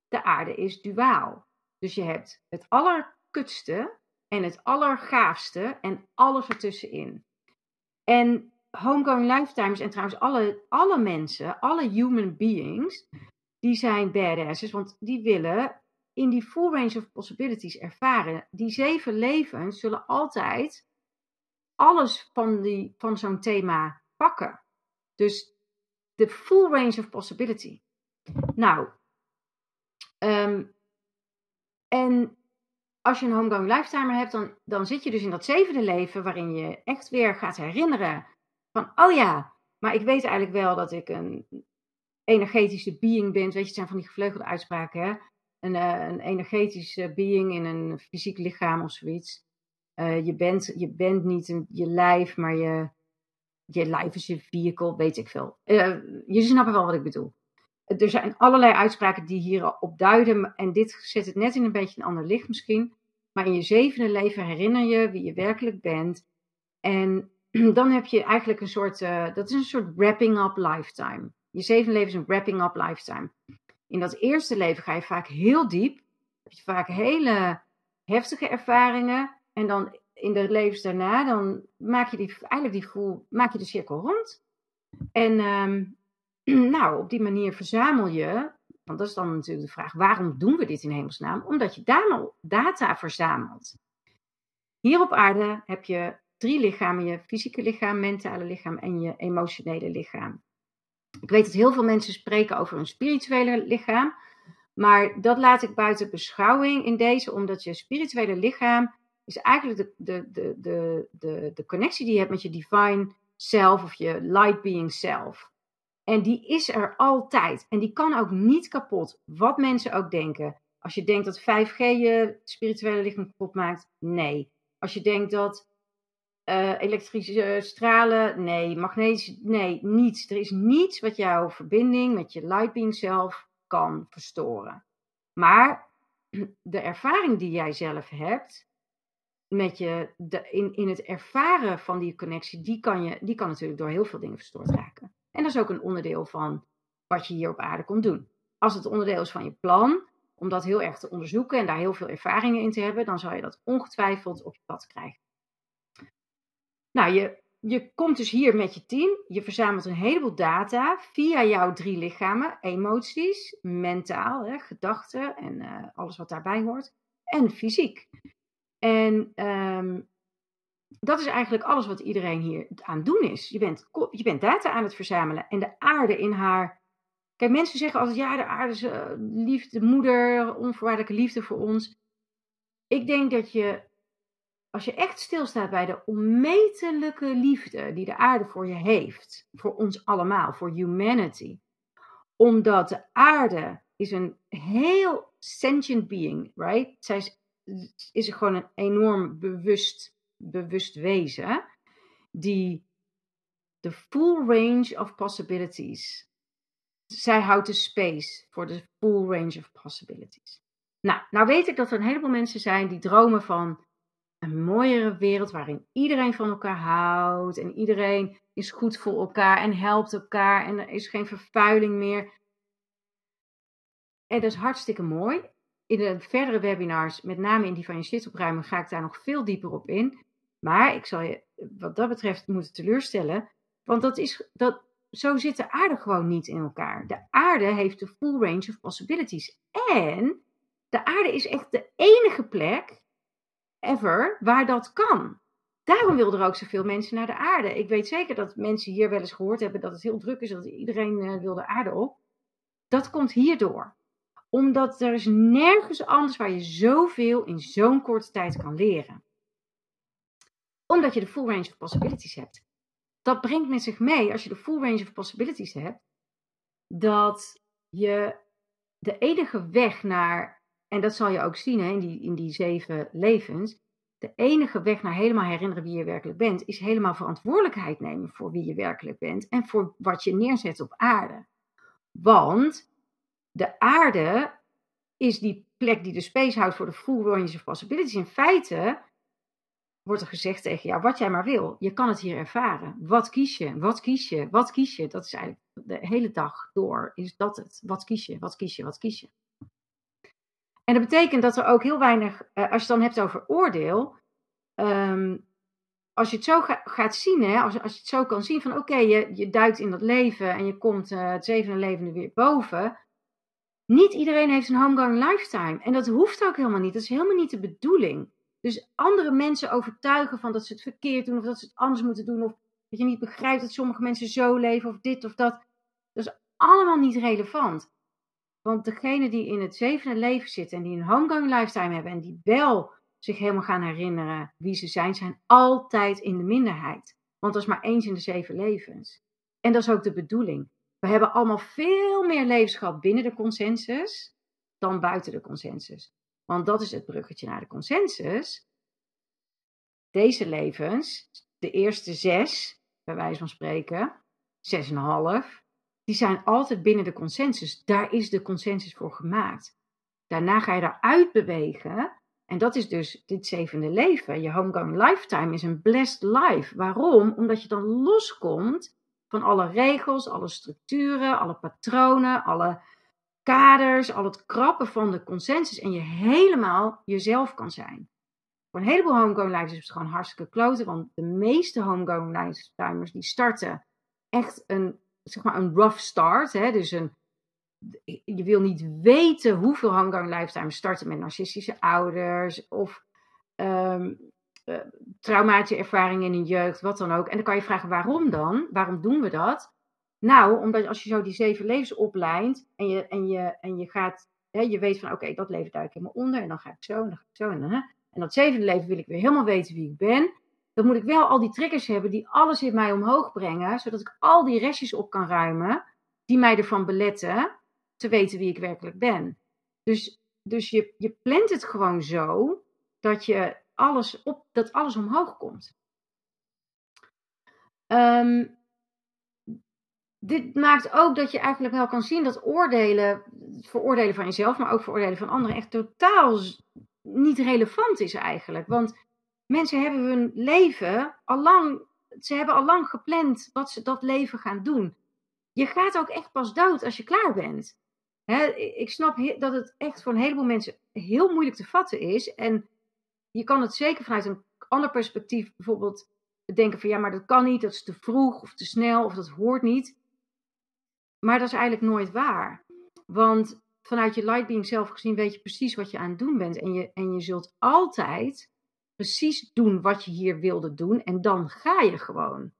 de aarde is duaal. Dus je hebt het allerkutste en het allergaafste en alles ertussenin. En homegoing lifetimes en trouwens alle, alle mensen, alle human beings, die zijn badasses, want die willen in die full range of possibilities ervaren. Die zeven levens zullen altijd alles van, die, van zo'n thema pakken. Dus de full range of possibility. Nou, um, en als je een homegoing lifetimer hebt, dan, dan zit je dus in dat zevende leven waarin je echt weer gaat herinneren van, oh ja, maar ik weet eigenlijk wel dat ik een energetische being ben. Weet je, het zijn van die gevleugelde uitspraken, hè? Een, uh, een energetische being in een fysiek lichaam of zoiets. Uh, je, bent, je bent niet je lijf, maar je, je lijf is je vehicle, weet ik veel. Uh, je snapt wel wat ik bedoel. Er zijn allerlei uitspraken die hierop duiden. En dit zet het net in een beetje een ander licht misschien. Maar in je zevende leven herinner je wie je werkelijk bent. En (clears throat) dan heb je eigenlijk een soort, dat is een soort wrapping up lifetime. Je zevende leven is een wrapping up lifetime. In dat eerste leven ga je vaak heel diep. Heb je vaak hele heftige ervaringen. En dan in de levens daarna, dan maak je die, eigenlijk die gevoel, maak je de cirkel rond. En um, (clears throat) nou, op die manier verzamel je, want dat is dan natuurlijk de vraag, waarom doen we dit in hemelsnaam? Omdat je data verzamelt. Hier op aarde heb je drie lichamen, je fysieke lichaam, mentale lichaam en je emotionele lichaam. Ik weet dat heel veel mensen spreken over een spirituele lichaam, maar dat laat ik buiten beschouwing in deze, omdat je spirituele lichaam is eigenlijk de, de, de, de, de, de connectie die je hebt met je divine self of je light being self. En die is er altijd. En die kan ook niet kapot, wat mensen ook denken. Als je denkt dat 5G je spirituele lichaam kapot maakt, nee. Als je denkt dat uh, elektrische stralen, nee. Magnetisch, nee, niets. Er is niets wat jouw verbinding met je light being zelf kan verstoren. Maar (clears throat) de ervaring die jij zelf hebt, met je, in, in het ervaren van die connectie, die kan, je, die kan natuurlijk door heel veel dingen verstoord raken. En dat is ook een onderdeel van wat je hier op aarde komt doen. Als het onderdeel is van je plan, om dat heel erg te onderzoeken en daar heel veel ervaringen in te hebben, dan zal je dat ongetwijfeld op je pad krijgen. Nou, je je komt dus hier met je team. Je verzamelt een heleboel data via jouw drie lichamen: emoties, mentaal, hè, gedachten en uh, alles wat daarbij hoort, en fysiek. En ehm, dat is eigenlijk alles wat iedereen hier aan het doen is. Je bent, je bent data aan het verzamelen. En de aarde in haar. Kijk, mensen zeggen altijd: ja, de aarde is uh, liefde, moeder, onvoorwaardelijke liefde voor ons. Ik denk dat je als je echt stilstaat bij de onmetelijke liefde die de aarde voor je heeft, voor ons allemaal, voor humanity, omdat de aarde is een heel sentient being, right? Zij is, is gewoon een enorm bewust, bewust wezen die de full range of possibilities. Zij houdt de space voor de full range of possibilities. Nou, nou weet ik dat er een heleboel mensen zijn die dromen van een mooiere wereld waarin iedereen van elkaar houdt en iedereen is goed voor elkaar en helpt elkaar en er is geen vervuiling meer. En dat is hartstikke mooi. In de verdere webinars, met name in die van je shit opruimen, ga ik daar nog veel dieper op in. Maar ik zal je wat dat betreft moeten teleurstellen. Want dat is, dat, zo zit de aarde gewoon niet in elkaar. De aarde heeft de full range of possibilities. En de aarde is echt de enige plek ever waar dat kan. Daarom wilden er ook zoveel mensen naar de aarde. Ik weet zeker dat mensen hier wel eens gehoord hebben dat het heel druk is, dat iedereen uh, wil de aarde op. Dat komt hierdoor. Omdat er is nergens anders waar je zoveel in zo'n korte tijd kan leren. Omdat je de full range of possibilities hebt. Dat brengt met zich mee, als je de full range of possibilities hebt, dat je de enige weg naar en dat zal je ook zien hè, in, die, in die zeven levens. De enige weg naar helemaal herinneren wie je werkelijk bent, is helemaal verantwoordelijkheid nemen voor wie je werkelijk bent en voor wat je neerzet op aarde. Want de aarde is die plek die de space houdt voor de full range of possibilities. In feite wordt er gezegd tegen jou, wat jij maar wil, je kan het hier ervaren. Wat kies je? Wat kies je? Wat kies je? Dat is eigenlijk de hele dag door, is dat het. Wat kies je? Wat kies je? Wat kies je? En dat betekent dat er ook heel weinig, uh, als je het dan hebt over oordeel, um, als je het zo ga, gaat zien, hè, als, als je het zo kan zien van oké, je, je duikt in dat leven en je komt uh, het zevende levende weer boven. Niet iedereen heeft een homegoing lifetime. En dat hoeft ook helemaal niet. Dat is helemaal niet de bedoeling. Dus andere mensen overtuigen van dat ze het verkeerd doen of dat ze het anders moeten doen. Of dat je niet begrijpt dat sommige mensen zo leven of dit of dat. Dat is allemaal niet relevant. Want degene die in het zevende leven zitten en die een homegoing lifetime hebben en die wel zich helemaal gaan herinneren wie ze zijn, zijn altijd in de minderheid. Want dat is maar eens in de zeven levens. En dat is ook de bedoeling. We hebben allemaal veel meer levens gehad binnen de consensus dan buiten de consensus. Want dat is het bruggetje naar de consensus. Deze levens, de eerste zes, bij wijze van spreken, zes en een half, die zijn altijd binnen de consensus. Daar is de consensus voor gemaakt. Daarna ga je daaruit bewegen. En dat is dus dit zevende leven. Je homegoing lifetime is een blessed life. Waarom? Omdat je dan loskomt van alle regels, alle structuren, alle patronen, alle kaders, al het krappen van de consensus. En je helemaal jezelf kan zijn. Voor een heleboel homegoing lives is het gewoon hartstikke kloten. Want de meeste homegoing lifetimers die starten echt een zeg maar een rough start. Hè? Dus een, je wil niet weten hoeveel hangang lifetime starten met narcistische ouders of um, uh, traumatische ervaringen in hun jeugd, wat dan ook. En dan kan je vragen waarom dan? Waarom doen we dat? Nou, omdat als je zo die zeven levens oplijnt en je, en je, en je gaat, hè, je weet van oké, dat leven duik ik helemaal onder en dan ga ik zo en dan ga ik zo en dan. Hè? En dat zevende leven wil ik weer helemaal weten wie ik ben dan moet ik wel al die triggers hebben die alles in mij omhoog brengen, zodat ik al die restjes op kan ruimen die mij ervan beletten te weten wie ik werkelijk ben. Dus, dus je, je plant het gewoon zo dat, je alles op, dat alles omhoog komt. Um, dit maakt ook dat je eigenlijk wel kan zien dat oordelen, veroordelen van jezelf, maar ook veroordelen van anderen, echt totaal niet relevant is eigenlijk. Want mensen hebben hun leven al lang, ze hebben al lang gepland wat ze dat leven gaan doen. Je gaat ook echt pas dood als je klaar bent. ik snap dat het echt voor een heleboel mensen heel moeilijk te vatten is. En je kan het zeker vanuit een ander perspectief bijvoorbeeld denken van ja, maar dat kan niet, dat is te vroeg of te snel of dat hoort niet. Maar dat is eigenlijk nooit waar. Want vanuit je lightbeing zelf gezien weet je precies wat je aan het doen bent. En je, en je zult altijd precies doen wat je hier wilde doen. En dan ga je gewoon.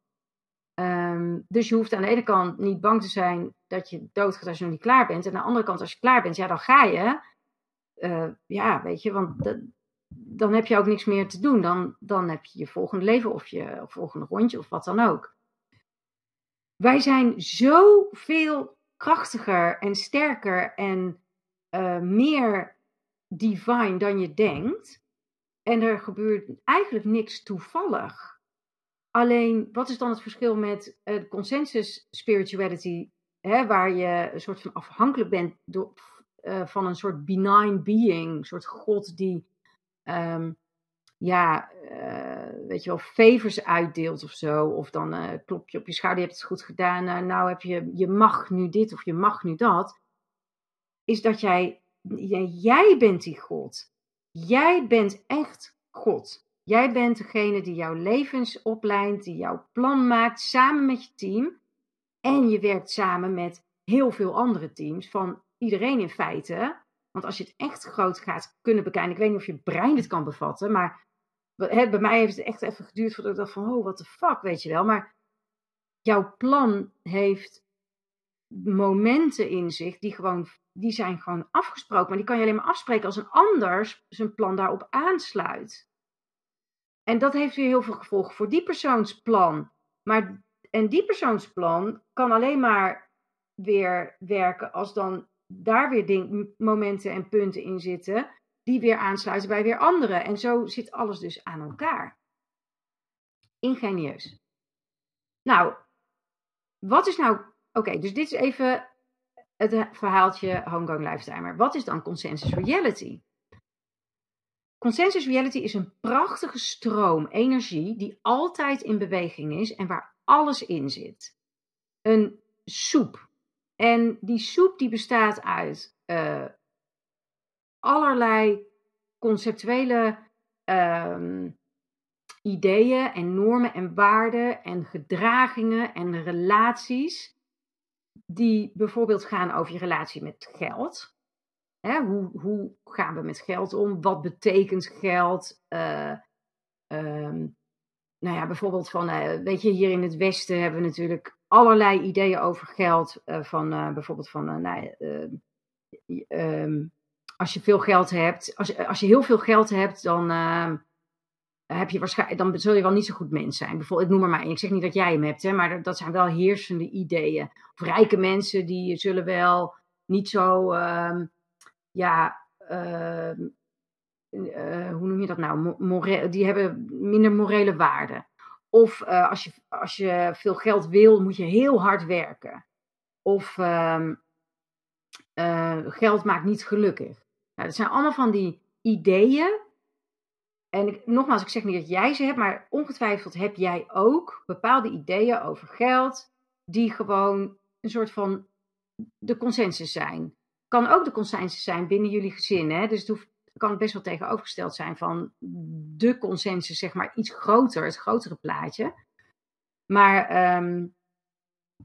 Ehm, dus je hoeft aan de ene kant niet bang te zijn dat je doodgaat als je nog niet klaar bent. En aan de andere kant, als je klaar bent, ja, dan ga je. Uh, ja, weet je, want dan heb je ook niks meer te doen. Dan, dan heb je je volgende leven of je volgende rondje of wat dan ook. Wij zijn zoveel krachtiger en sterker en uh, meer divine dan je denkt. En er gebeurt eigenlijk niks toevallig. Alleen, wat is dan het verschil met uh, consensus spirituality, hè, waar je een soort van afhankelijk bent door, uh, van een soort benign being, een soort god die, um, ja, uh, weet je wel, favors uitdeelt of zo. Of dan klop je op je schouder, je hebt het goed gedaan, nou heb je, je mag nu dit of je mag nu dat. Is dat jij, jij bent die god. Jij bent echt God. Jij bent degene die jouw levens opleidt, die jouw plan maakt samen met je team. En je werkt samen met heel veel andere teams van iedereen in feite. Want als je het echt groot gaat kunnen bekijken, ik weet niet of je brein het kan bevatten, maar bij mij heeft het echt even geduurd voordat ik dacht van, oh, what the fuck, weet je wel. Maar jouw plan heeft momenten in zich die gewoon die zijn gewoon afgesproken. Maar die kan je alleen maar afspreken als een ander zijn plan daarop aansluit. En dat heeft weer heel veel gevolgen voor die persoonsplan. Maar, en die persoonsplan kan alleen maar weer werken als dan daar weer ding, momenten en punten in zitten. Die weer aansluiten bij weer anderen. En zo zit alles dus aan elkaar. Ingenieus. Nou, wat is nou. Oké, dus dit is even het verhaaltje Homegrown Lifetimer. Wat is dan consensus reality? Consensus reality is een prachtige stroom energie die altijd in beweging is en waar alles in zit. Een soep. En die soep die bestaat uit uh, allerlei conceptuele uh, ideeën en normen en waarden en gedragingen en relaties die bijvoorbeeld gaan over je relatie met geld. Hè, hoe, hoe gaan we met geld om? Wat betekent geld? Uh, um, nou ja, bijvoorbeeld van, uh, weet je, hier in het Westen hebben we natuurlijk allerlei ideeën over geld. Uh, van bijvoorbeeld van, nou, um, als je veel geld hebt, als, als je heel veel geld hebt, dan ehm, heb je waarschijnlijk, dan zul je wel niet zo goed mens zijn. Bijvoorbeeld, ik noem maar maar Ik zeg niet dat jij hem hebt, hè, maar dat zijn wel heersende ideeën. Of rijke mensen die zullen wel niet zo, uh, ja, uh, uh, hoe noem je dat nou? Die hebben minder morele waarde. Of eh, als, je, als je veel geld wil, moet je heel hard werken. Of ehm, eh, geld maakt niet gelukkig. Nou, dat zijn allemaal van die ideeën en nogmaals, ik zeg niet dat jij ze hebt, maar ongetwijfeld heb jij ook bepaalde ideeën over geld, die gewoon een soort van de consensus zijn. Kan ook de consensus zijn binnen jullie gezin. Hè? Dus het hoeft, kan best wel tegenovergesteld zijn van de consensus, zeg maar iets groter, het grotere plaatje. Maar um,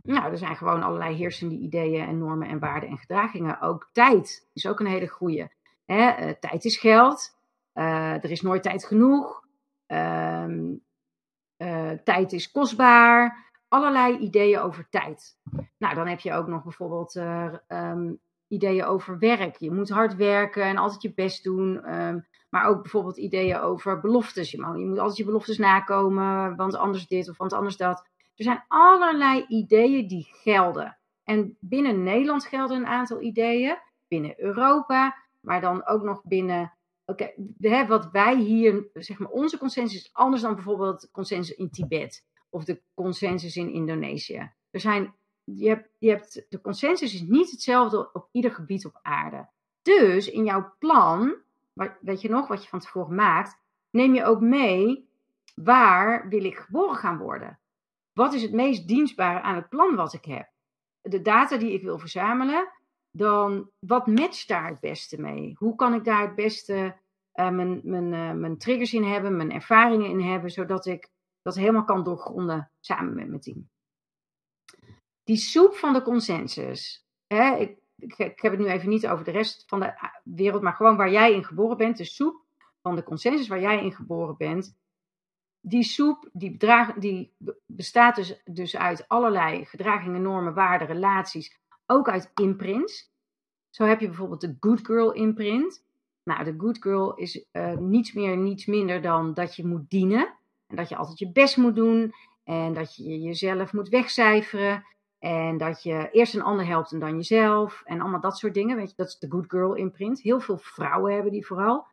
nou, er zijn gewoon allerlei heersende ideeën en normen en waarden en gedragingen. Ook tijd is ook een hele goede. Hè? Uh, tijd is geld. Uh, er is nooit tijd genoeg. Uh, uh, tijd is kostbaar. Allerlei ideeën over tijd. Nou, dan heb je ook nog bijvoorbeeld um, ideeën over werk. Je moet hard werken en altijd je best doen. Um, maar ook bijvoorbeeld ideeën over beloftes. Je, moet altijd je beloftes nakomen, want anders dit of want anders dat. Er zijn allerlei ideeën die gelden. En binnen Nederland gelden een aantal ideeën. Binnen Europa, maar dan ook nog binnen oké, wat wij hier, zeg maar, onze consensus is anders dan bijvoorbeeld de consensus in Tibet of de consensus in Indonesië. Er zijn, je hebt, je hebt, de consensus is niet hetzelfde op ieder gebied op aarde. Dus in jouw plan, weet je nog, wat je van tevoren maakt, neem je ook mee waar wil ik geboren gaan worden? Wat is het meest dienstbare aan het plan wat ik heb? De data die ik wil verzamelen, dan wat matcht daar het beste mee? Hoe kan ik daar het beste uh, mijn, mijn, uh, mijn triggers in hebben, mijn ervaringen in hebben, zodat ik dat helemaal kan doorgronden samen met mijn team. Die soep van de consensus. Hè, ik, ik, ik, heb het nu even niet over de rest van de wereld, maar gewoon waar jij in geboren bent. De soep van de consensus waar jij in geboren bent. Die soep die, die bestaat dus, dus uit allerlei gedragingen, normen, waarden, relaties. Ook uit imprints. Zo heb je bijvoorbeeld de Good Girl imprint. Nou, de Good Girl is uh, niets meer, niets minder dan dat je moet dienen. En dat je altijd je best moet doen. En dat je jezelf moet wegcijferen. En dat je eerst een ander helpt en dan jezelf. En allemaal dat soort dingen. Weet je, dat is de Good Girl imprint. Heel veel vrouwen hebben die vooral.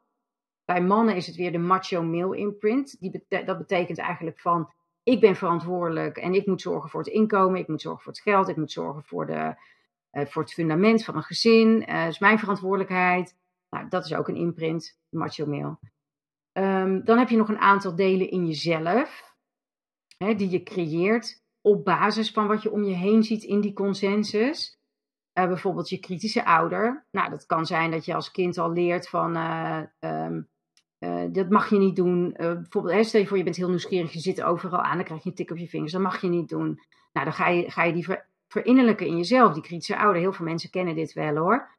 Bij mannen is het weer de macho male imprint. Die dat betekent eigenlijk van ik ben verantwoordelijk en ik moet zorgen voor het inkomen, ik moet zorgen voor het geld, ik moet zorgen voor, de, uh, voor het fundament van een gezin. Uh, dat is mijn verantwoordelijkheid. Nou, dat is ook een imprint, macho male. Um, dan heb je nog een aantal delen in jezelf, hè, die je creëert op basis van wat je om je heen ziet in die consensus. Uh, bijvoorbeeld je kritische ouder. Nou, dat kan zijn dat je als kind al leert van um, uh, dat mag je niet doen. Bijvoorbeeld, hè, stel je voor, je bent heel nieuwsgierig, je zit overal aan, dan krijg je een tik op je vingers. Dat mag je niet doen. Nou, dan ga je, ga je die ver, verinnerlijken in jezelf, die kritische ouder. Heel veel mensen kennen dit wel hoor.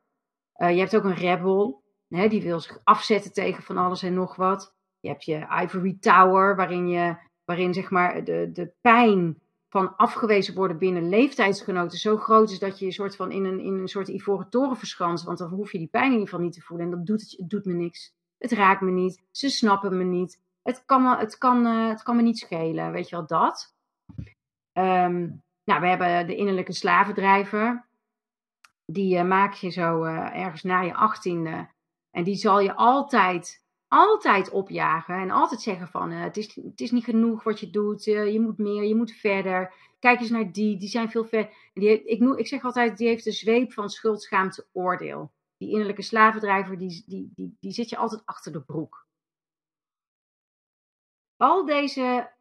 Je hebt ook een rebel, hè, die wil zich afzetten tegen van alles en nog wat. Je hebt je ivory tower, waarin, je, waarin zeg maar de, de pijn van afgewezen worden binnen leeftijdsgenoten zo groot is dat je je soort van in een, in een soort ivoren toren verschanst. Want dan hoef je die pijn in ieder geval niet te voelen en dat doet, het, doet me niks. Het raakt me niet. Ze snappen me niet. Het kan me, het kan, uh, het kan me niet schelen. Weet je wel, dat. Um, nou, we hebben de innerlijke slavendrijver. Die uh, maak je zo uh, ergens na je achttiende. En die zal je altijd, altijd opjagen. En altijd zeggen van, het, is, het is niet genoeg wat je doet. je moet meer, je moet verder. Kijk eens naar die, die zijn veel verder. Ik, ik zeg altijd, die heeft de zweep van schuld, schaamte, oordeel die innerlijke slavendrijver, die, die, die, die zit je altijd achter de broek. Al deze,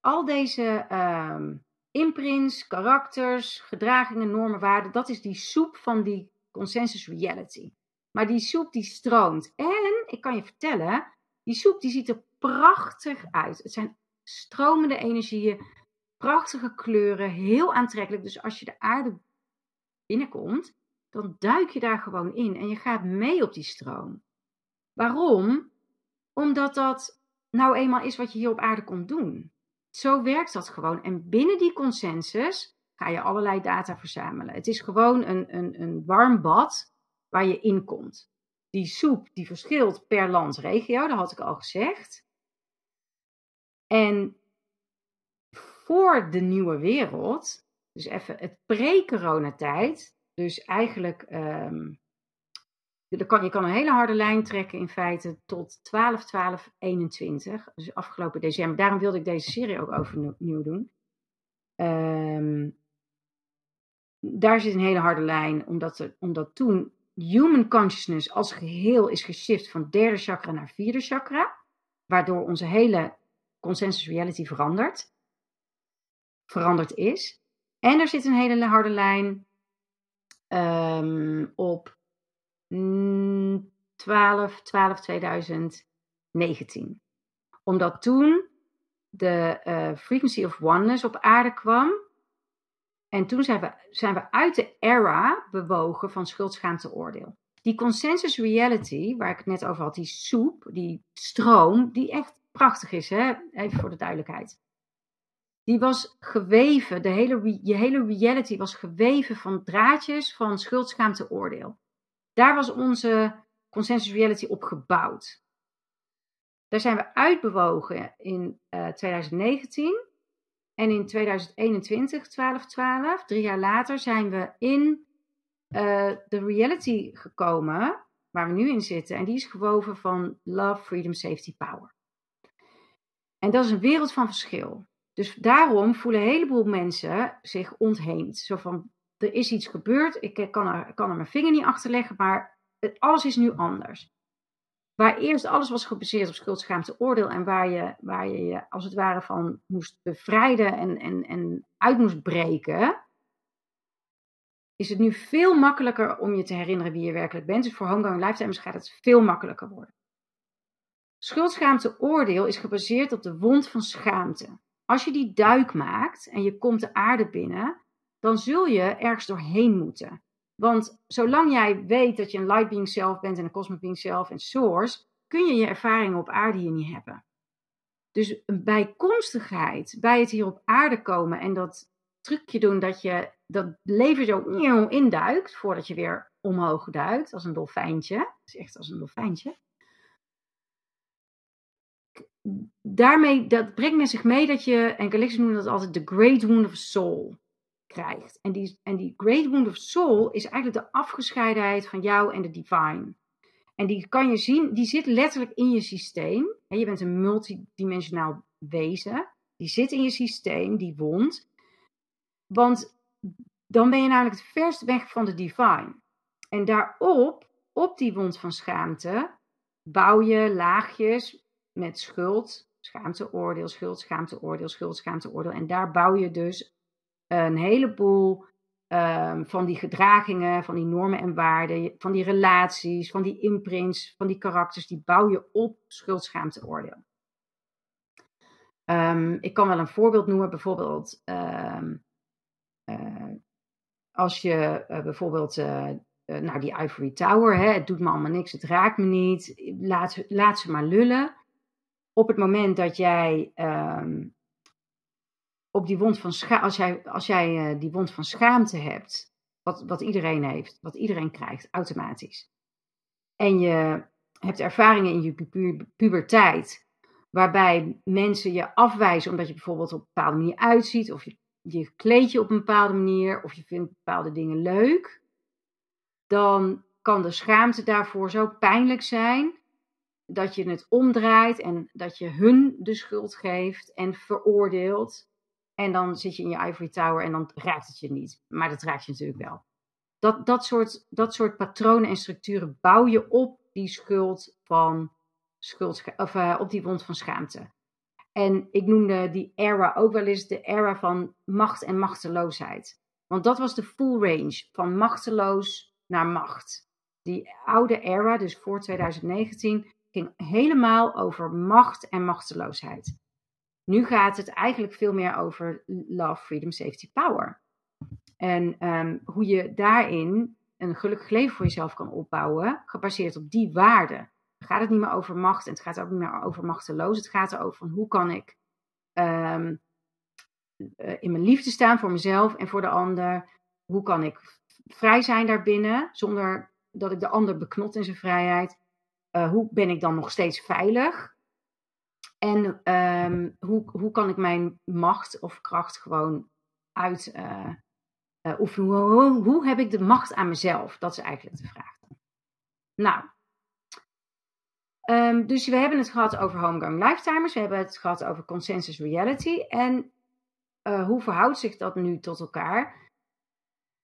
al deze um, imprints, karakters, gedragingen, normen, waarden, dat is die soep van die consensus reality. Maar die soep die stroomt. En ik kan je vertellen, die soep die ziet er prachtig uit. Het zijn stromende energieën, prachtige kleuren, heel aantrekkelijk. Dus als je de aarde binnenkomt, dan duik je daar gewoon in en je gaat mee op die stroom. Waarom? Omdat dat nou eenmaal is wat je hier op aarde komt doen. Zo werkt dat gewoon. En binnen die consensus ga je allerlei data verzamelen. Het is gewoon een, een, een warm bad waar je in komt. Die soep die verschilt per land, regio, dat had ik al gezegd. En voor de nieuwe wereld, dus even het pre-coronatijd, dus eigenlijk, kan, je kan een hele harde lijn trekken in feite tot 12, 12, 21. Dus afgelopen december. Daarom wilde ik deze serie ook overnieuw doen. Um, daar zit een hele harde lijn, omdat, er, omdat toen human consciousness als geheel is geshift van derde chakra naar vierde chakra. Waardoor onze hele consensus reality verandert. Veranderd is. En er zit een hele harde lijn um, op 12, 12 2019. Omdat toen de uh, frequency of oneness op aarde kwam. En toen zijn we, zijn we uit de era bewogen van schuldschaamte oordeel. Die consensus reality, waar ik het net over had, die soep, die stroom, die echt prachtig is, hè? even voor de duidelijkheid die was geweven, de hele, je hele reality was geweven van draadjes van schuldschaamte oordeel. Daar was onze consensus reality op gebouwd. Daar zijn we uitbewogen in uh, eh, 2019. En in 2021, 12, 12, drie jaar later, zijn we in uh, de reality gekomen waar we nu in zitten. En die is gewoven van love, freedom, safety, power. En dat is een wereld van verschil. Dus daarom voelen een heleboel mensen zich ontheemd. Zo van, er is iets gebeurd, ik kan er, kan er mijn vinger niet achter leggen, maar alles is nu anders. Waar eerst alles was gebaseerd op schuldschaamte oordeel en waar je, waar je als het ware van moest bevrijden en, en, en uit moest breken, is het nu veel makkelijker om je te herinneren wie je werkelijk bent. Dus voor homegoing lifetimes gaat het veel makkelijker worden. Schuldschaamte oordeel is gebaseerd op de wond van schaamte. Als je die duik maakt en je komt de aarde binnen, dan zul je ergens doorheen moeten. Want zolang jij weet dat je een light being zelf bent en een cosmic being zelf en source, kun je je ervaringen op aarde hier niet hebben. Dus een bijkomstigheid bij het hier op aarde komen en dat trucje doen dat je dat leven zo induikt voordat je weer omhoog duikt als een dolfijntje. Is echt als een dolfijntje. Daarmee, dat brengt met zich mee dat je, en Galactus noemt dat altijd de Great Wound of Soul krijgt. En die, en die Great Wound of Soul is eigenlijk de afgescheidenheid van jou en de divine. En die kan je zien, die zit letterlijk in je systeem. Je bent een multidimensionaal wezen. Die zit in je systeem, die wond. Want dan ben je namelijk het verst weg van de divine. En daarop, op die wond van schaamte, bouw je laagjes met schuld, schaamte, oordeel, schuld, schaamte, oordeel, schuld, schaamte, oordeel. En daar bouw je dus een heleboel um, van die gedragingen, van die normen en waarden, van die relaties, van die imprints, van die karakters, die bouw je op schuld, schaamte, oordeel. Um, ik kan wel een voorbeeld noemen, bijvoorbeeld um, uh, als je uh, bijvoorbeeld uh, nou, die Ivory Tower, hè, het doet me allemaal niks, het raakt me niet, laat, laat ze maar lullen. Op het moment dat jij op die wond van als jij, als jij die wond van schaamte hebt, wat, wat iedereen heeft, wat iedereen krijgt, automatisch. En je hebt ervaringen in je pu puberteit, waarbij mensen je afwijzen omdat je bijvoorbeeld op een bepaalde manier uitziet, of je, je kleed je op een bepaalde manier, of je vindt bepaalde dingen leuk dan kan de schaamte daarvoor zo pijnlijk zijn dat je het omdraait en dat je hun de schuld geeft en veroordeelt. En dan zit je in je ivory tower en dan raakt het je niet. Maar dat raakt je natuurlijk wel. Dat, dat, soort, dat soort patronen en structuren bouw je op die schuld van schuld, of, uh, op die wond van schaamte. En ik noemde die era ook wel eens de era van macht en machteloosheid. Want dat was de full range van machteloos naar macht. Die oude era, dus voor 2019, ging helemaal over macht en machteloosheid. Nu gaat het eigenlijk veel meer over love, freedom, safety, power. En um, hoe je daarin een gelukkig leven voor jezelf kan opbouwen, gebaseerd op die waarden. Gaat het niet meer over macht en het gaat ook niet meer over machteloos. Het gaat erover hoe kan ik um, in mijn liefde staan voor mezelf en voor de ander. Hoe kan ik vrij zijn daarbinnen, zonder dat ik de ander beknot in zijn vrijheid. Uh, hoe ben ik dan nog steeds veilig? En um, hoe, hoe kan ik mijn macht of kracht gewoon uit uh? Hoe, heb ik de macht aan mezelf? Dat is eigenlijk de vraag. Nou, um, dus we hebben het gehad over homegrown lifetimers. We hebben het gehad over consensus reality. En hoe verhoudt zich dat nu tot elkaar?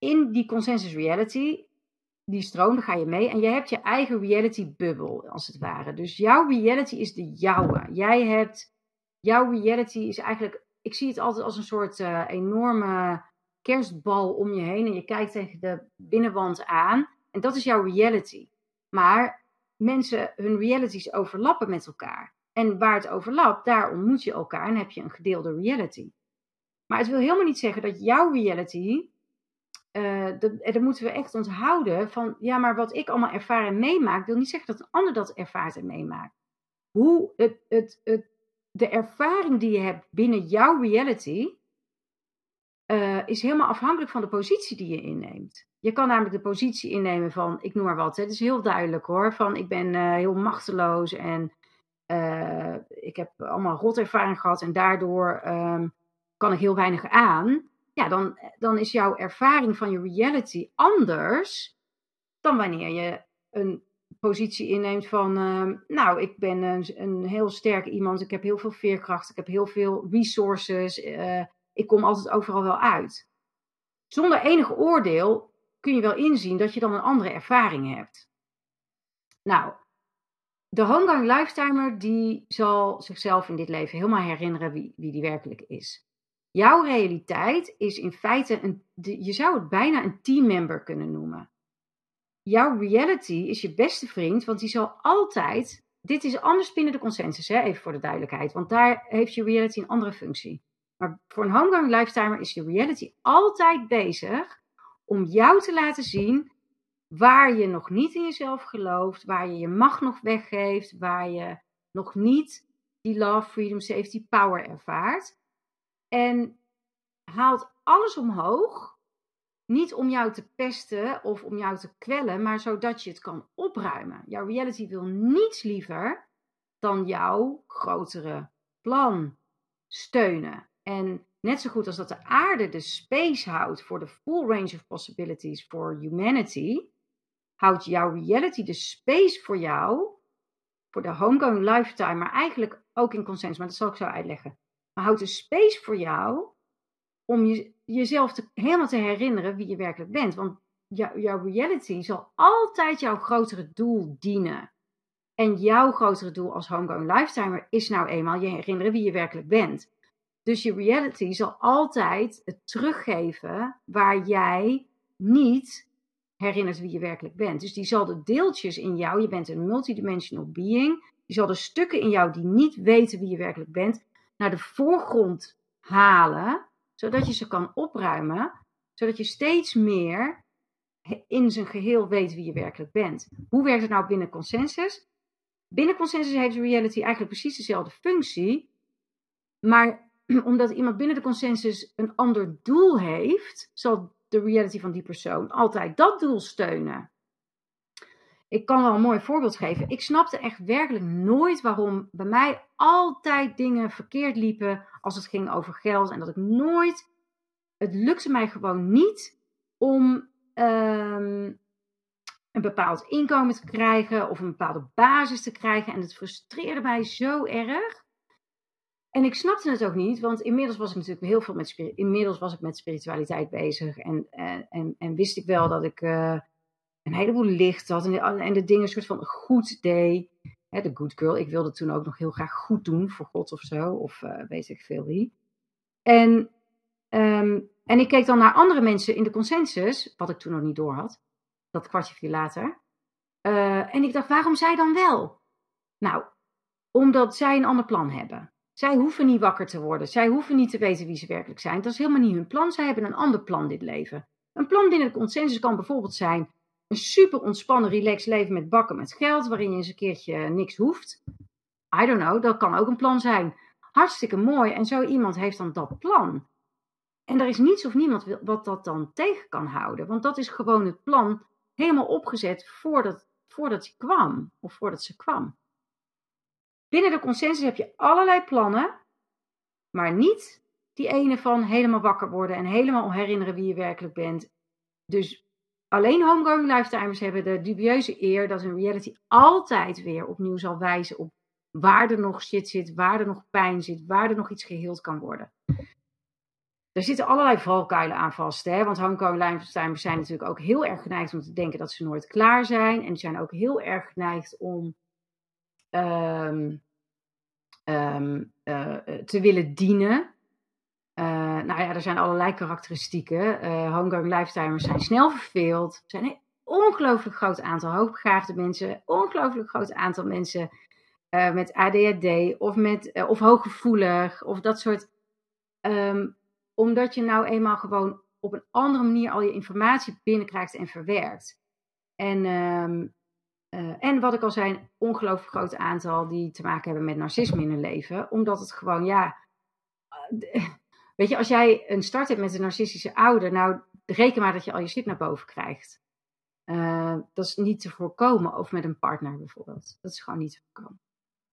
in die consensus reality, die stroom, daar ga je mee. En je hebt je eigen reality bubbel, als het ware. Dus jouw reality is de jouwe. Jij hebt, jouw reality is eigenlijk, ik zie het altijd als een soort uh, enorme kerstbal om je heen. En je kijkt tegen de binnenwand aan. En dat is jouw reality. Maar mensen, hun realities overlappen met elkaar. En waar het overlapt, daar ontmoet je elkaar en heb je een gedeelde reality. Maar het wil helemaal niet zeggen dat jouw reality uh, moeten we echt onthouden van, ja, maar wat ik allemaal ervaar en meemaak, wil niet zeggen dat een ander dat ervaart en meemaakt. Hoe het, het, het, de ervaring die je hebt binnen jouw reality, uh, is helemaal afhankelijk van de positie die je inneemt. Je kan namelijk de positie innemen van, ik noem maar wat, het is heel duidelijk hoor, van ik ben uh, heel machteloos en ik heb allemaal rotervaring gehad en daardoor um, kan ik heel weinig aan ja, dan, dan is jouw ervaring van je reality anders dan wanneer je een positie inneemt van, uh, nou, ik ben een, een, heel sterk iemand, ik heb heel veel veerkracht, ik heb heel veel resources, uh, ik kom altijd overal wel uit. Zonder enig oordeel kun je wel inzien dat je dan een andere ervaring hebt. Nou, de homegang lifetimer die zal zichzelf in dit leven helemaal herinneren wie, wie die werkelijk is. Jouw realiteit is in feite, een, je zou het bijna een teammember kunnen noemen. Jouw reality is je beste vriend, want die zal altijd dit is anders binnen de consensus, hè? even voor de duidelijkheid. Want daar heeft je reality een andere functie. Maar voor een homegrown lifetimer is je reality altijd bezig om jou te laten zien waar je nog niet in jezelf gelooft, waar je je macht nog weggeeft, waar je nog niet die love, freedom, safety, power ervaart. En haalt alles omhoog, niet om jou te pesten of om jou te kwellen, maar zodat je het kan opruimen. Jouw reality wil niets liever dan jouw grotere plan steunen. En net zo goed als dat de aarde de space houdt voor de full range of possibilities for humanity, houdt jouw reality de space voor jou, voor de homegoing lifetime, maar eigenlijk ook in consensus, maar dat zal ik zo uitleggen. Maar houdt de space voor jou om je, jezelf helemaal te herinneren wie je werkelijk bent. Want jouw reality zal altijd jouw grotere doel dienen. En jouw grotere doel als homegoing lifetimer is nou eenmaal je herinneren wie je werkelijk bent. Dus je reality zal altijd het teruggeven waar jij niet herinnert wie je werkelijk bent. Dus die zal de deeltjes in jou, je bent een multidimensional being, die zal de stukken in jou die niet weten wie je werkelijk bent, naar de voorgrond halen, zodat je ze kan opruimen, zodat je steeds meer in zijn geheel weet wie je werkelijk bent. Hoe werkt het nou binnen consensus? Binnen consensus heeft reality eigenlijk precies dezelfde functie, maar (clears throat) omdat iemand binnen de consensus een ander doel heeft, zal de reality van die persoon altijd dat doel steunen. Ik kan wel een mooi voorbeeld geven. Ik snapte echt werkelijk nooit waarom bij mij altijd dingen verkeerd liepen als het ging over geld. En dat ik nooit. Het lukte mij gewoon niet om ehm, een bepaald inkomen te krijgen of een bepaalde basis te krijgen. En het frustreerde mij zo erg. En ik snapte het ook niet, want inmiddels was ik natuurlijk heel veel met, inmiddels was ik met spiritualiteit bezig. En, en, en, en wist ik wel dat ik uh, een heleboel licht had en de, en dingen soort van goed deed. De good girl. Ik wilde toen ook nog heel graag goed doen voor God of zo, of uh, weet ik veel wie. En, um, en ik keek dan naar andere mensen in de consensus, wat ik toen nog niet door had, dat kwartje viel later. Uh, en ik dacht, waarom zij dan wel? Nou, omdat zij een ander plan hebben. Zij hoeven niet wakker te worden. Zij hoeven niet te weten wie ze werkelijk zijn. Dat is helemaal niet hun plan. Zij hebben een ander plan dit leven. Een plan binnen de consensus kan bijvoorbeeld zijn een super ontspannen, relaxed leven met bakken met geld, waarin je eens een keertje niks hoeft. I don't know, dat kan ook een plan zijn. Hartstikke mooi. En zo iemand heeft dan dat plan. En er is niets of niemand wat dat dan tegen kan houden. Want dat is gewoon het plan helemaal opgezet voordat, voordat hij kwam. Of voordat ze kwam. Binnen de consensus heb je allerlei plannen, maar niet die ene van helemaal wakker worden en helemaal herinneren wie je werkelijk bent. Dus alleen homegoing lifetimers hebben de dubieuze eer dat een reality altijd weer opnieuw zal wijzen op waar er nog shit zit, waar er nog pijn zit, waar er nog iets geheeld kan worden. Er zitten allerlei valkuilen aan vast, hè? want homegoing lifetimers zijn natuurlijk ook heel erg geneigd om te denken dat ze nooit klaar zijn. En die zijn ook heel erg geneigd om um, um, uh, te willen dienen. Uh, nou ja, er zijn allerlei karakteristieken. Uh, lifetimers zijn snel verveeld. Er zijn een ongelooflijk groot aantal hoogbegaafde mensen. Ongelooflijk groot aantal mensen met ADHD of, met, of hooggevoelig of dat soort. Um, omdat je nou eenmaal gewoon op een andere manier al je informatie binnenkrijgt en verwerkt. En uh, en wat ik al zei, een ongelooflijk groot aantal die te maken hebben met narcisme in hun leven. Omdat het gewoon, ja. Weet je, als jij een start hebt met een narcistische ouder, nou reken maar dat je al je shit naar boven krijgt. Uh, dat is niet te voorkomen. Of met een partner bijvoorbeeld. Dat is gewoon niet te voorkomen.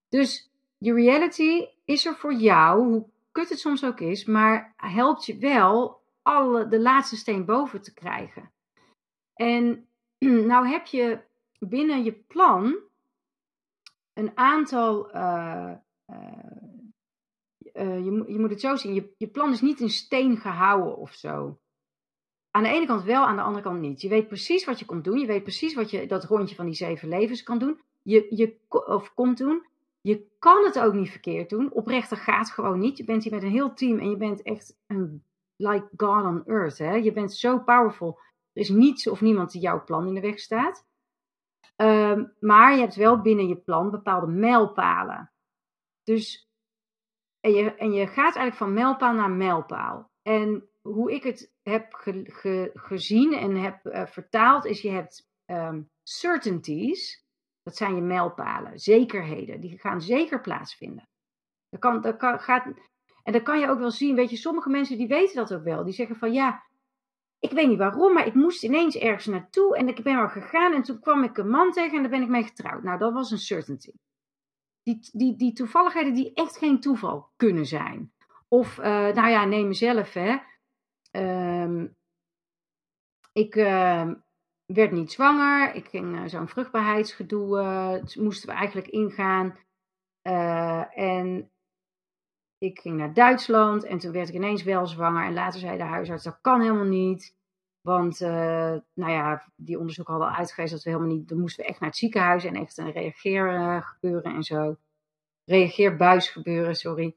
Dus je reality is er voor jou, hoe kut het soms ook is, maar helpt je wel alle, de laatste steen boven te krijgen. En (clears throat) nou heb je binnen je plan een aantal. Uh, uh, je, je, moet het zo zien: je, je plan is niet in steen gehouden of zo. Aan de ene kant wel, aan de andere kant niet. Je weet precies wat je komt doen. Je weet precies wat je dat rondje van die zeven levens kan doen. Je, je, of komt doen. Je kan het ook niet verkeerd doen. Oprechter gaat gewoon niet. Je bent hier met een heel team en je bent echt een like God on earth. Hè? Je bent zo powerful. Er is niets of niemand die jouw plan in de weg staat. Ehm, maar je hebt wel binnen je plan bepaalde mijlpalen. Dus, en je, en je gaat eigenlijk van mijlpaal naar mijlpaal. En hoe ik het heb gezien en heb uh, vertaald, is je hebt um, certainties. Dat zijn je mijlpalen, zekerheden. Die gaan zeker plaatsvinden. Dat kan, gaat, en dan kan je ook wel zien, weet je, sommige mensen die weten dat ook wel. Die zeggen van ja, ik weet niet waarom, maar ik moest ineens ergens naartoe en ik ben er gegaan en toen kwam ik een man tegen en daar ben ik mee getrouwd. Nou, dat was een certainty. Die, die, die toevalligheden die echt geen toeval kunnen zijn. Of, uh, nou ja, neem mezelf, hè. Um, ik uh, werd niet zwanger. Ik ging zo'n vruchtbaarheidsgedoe, uh, moesten we eigenlijk ingaan. en ik ging naar Duitsland en toen werd ik ineens wel zwanger. En later zei de huisarts, dat kan helemaal niet. Want, uh, nou ja, die onderzoeken hadden al uitgewezen dat we helemaal niet... Dan moesten we echt naar het ziekenhuis en echt een reageergebeuren en zo. Reageerbuis gebeuren, sorry.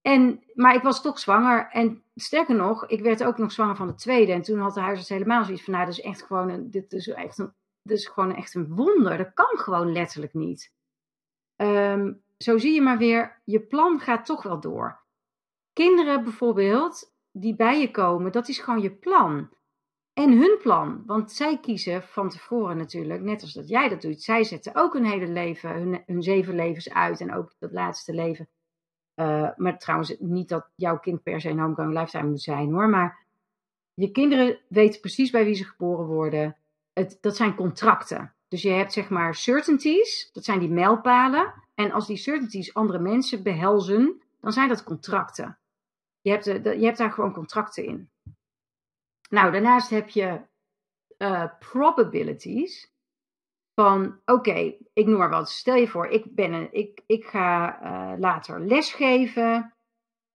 En, maar ik was toch zwanger. En sterker nog, ik werd ook nog zwanger van de tweede. En toen had de huisarts helemaal zoiets van, nou, dat is echt gewoon een, dit is echt een, dit is gewoon echt een wonder. Dat kan gewoon letterlijk niet. Um, zo zie je maar weer, je plan gaat toch wel door. Kinderen bijvoorbeeld, die bij je komen, dat is gewoon je plan. En hun plan, want zij kiezen van tevoren natuurlijk, net als dat jij dat doet. Zij zetten ook hun hele leven, hun, hun zeven levens uit en ook dat laatste leven. Uh, maar trouwens, niet dat jouw kind per se een homegoing lifetime moet zijn hoor, maar je kinderen weten precies bij wie ze geboren worden. Het, dat zijn contracten. Dus je hebt zeg maar certainties, dat zijn die mijlpalen. En als die certainties andere mensen behelzen, dan zijn dat contracten. Je hebt, je hebt daar gewoon contracten in. Nou, daarnaast heb je uh, probabilities. Van oké, ik noem maar wat. Stel je voor, ik, ben een, ik, ik ga uh, later lesgeven.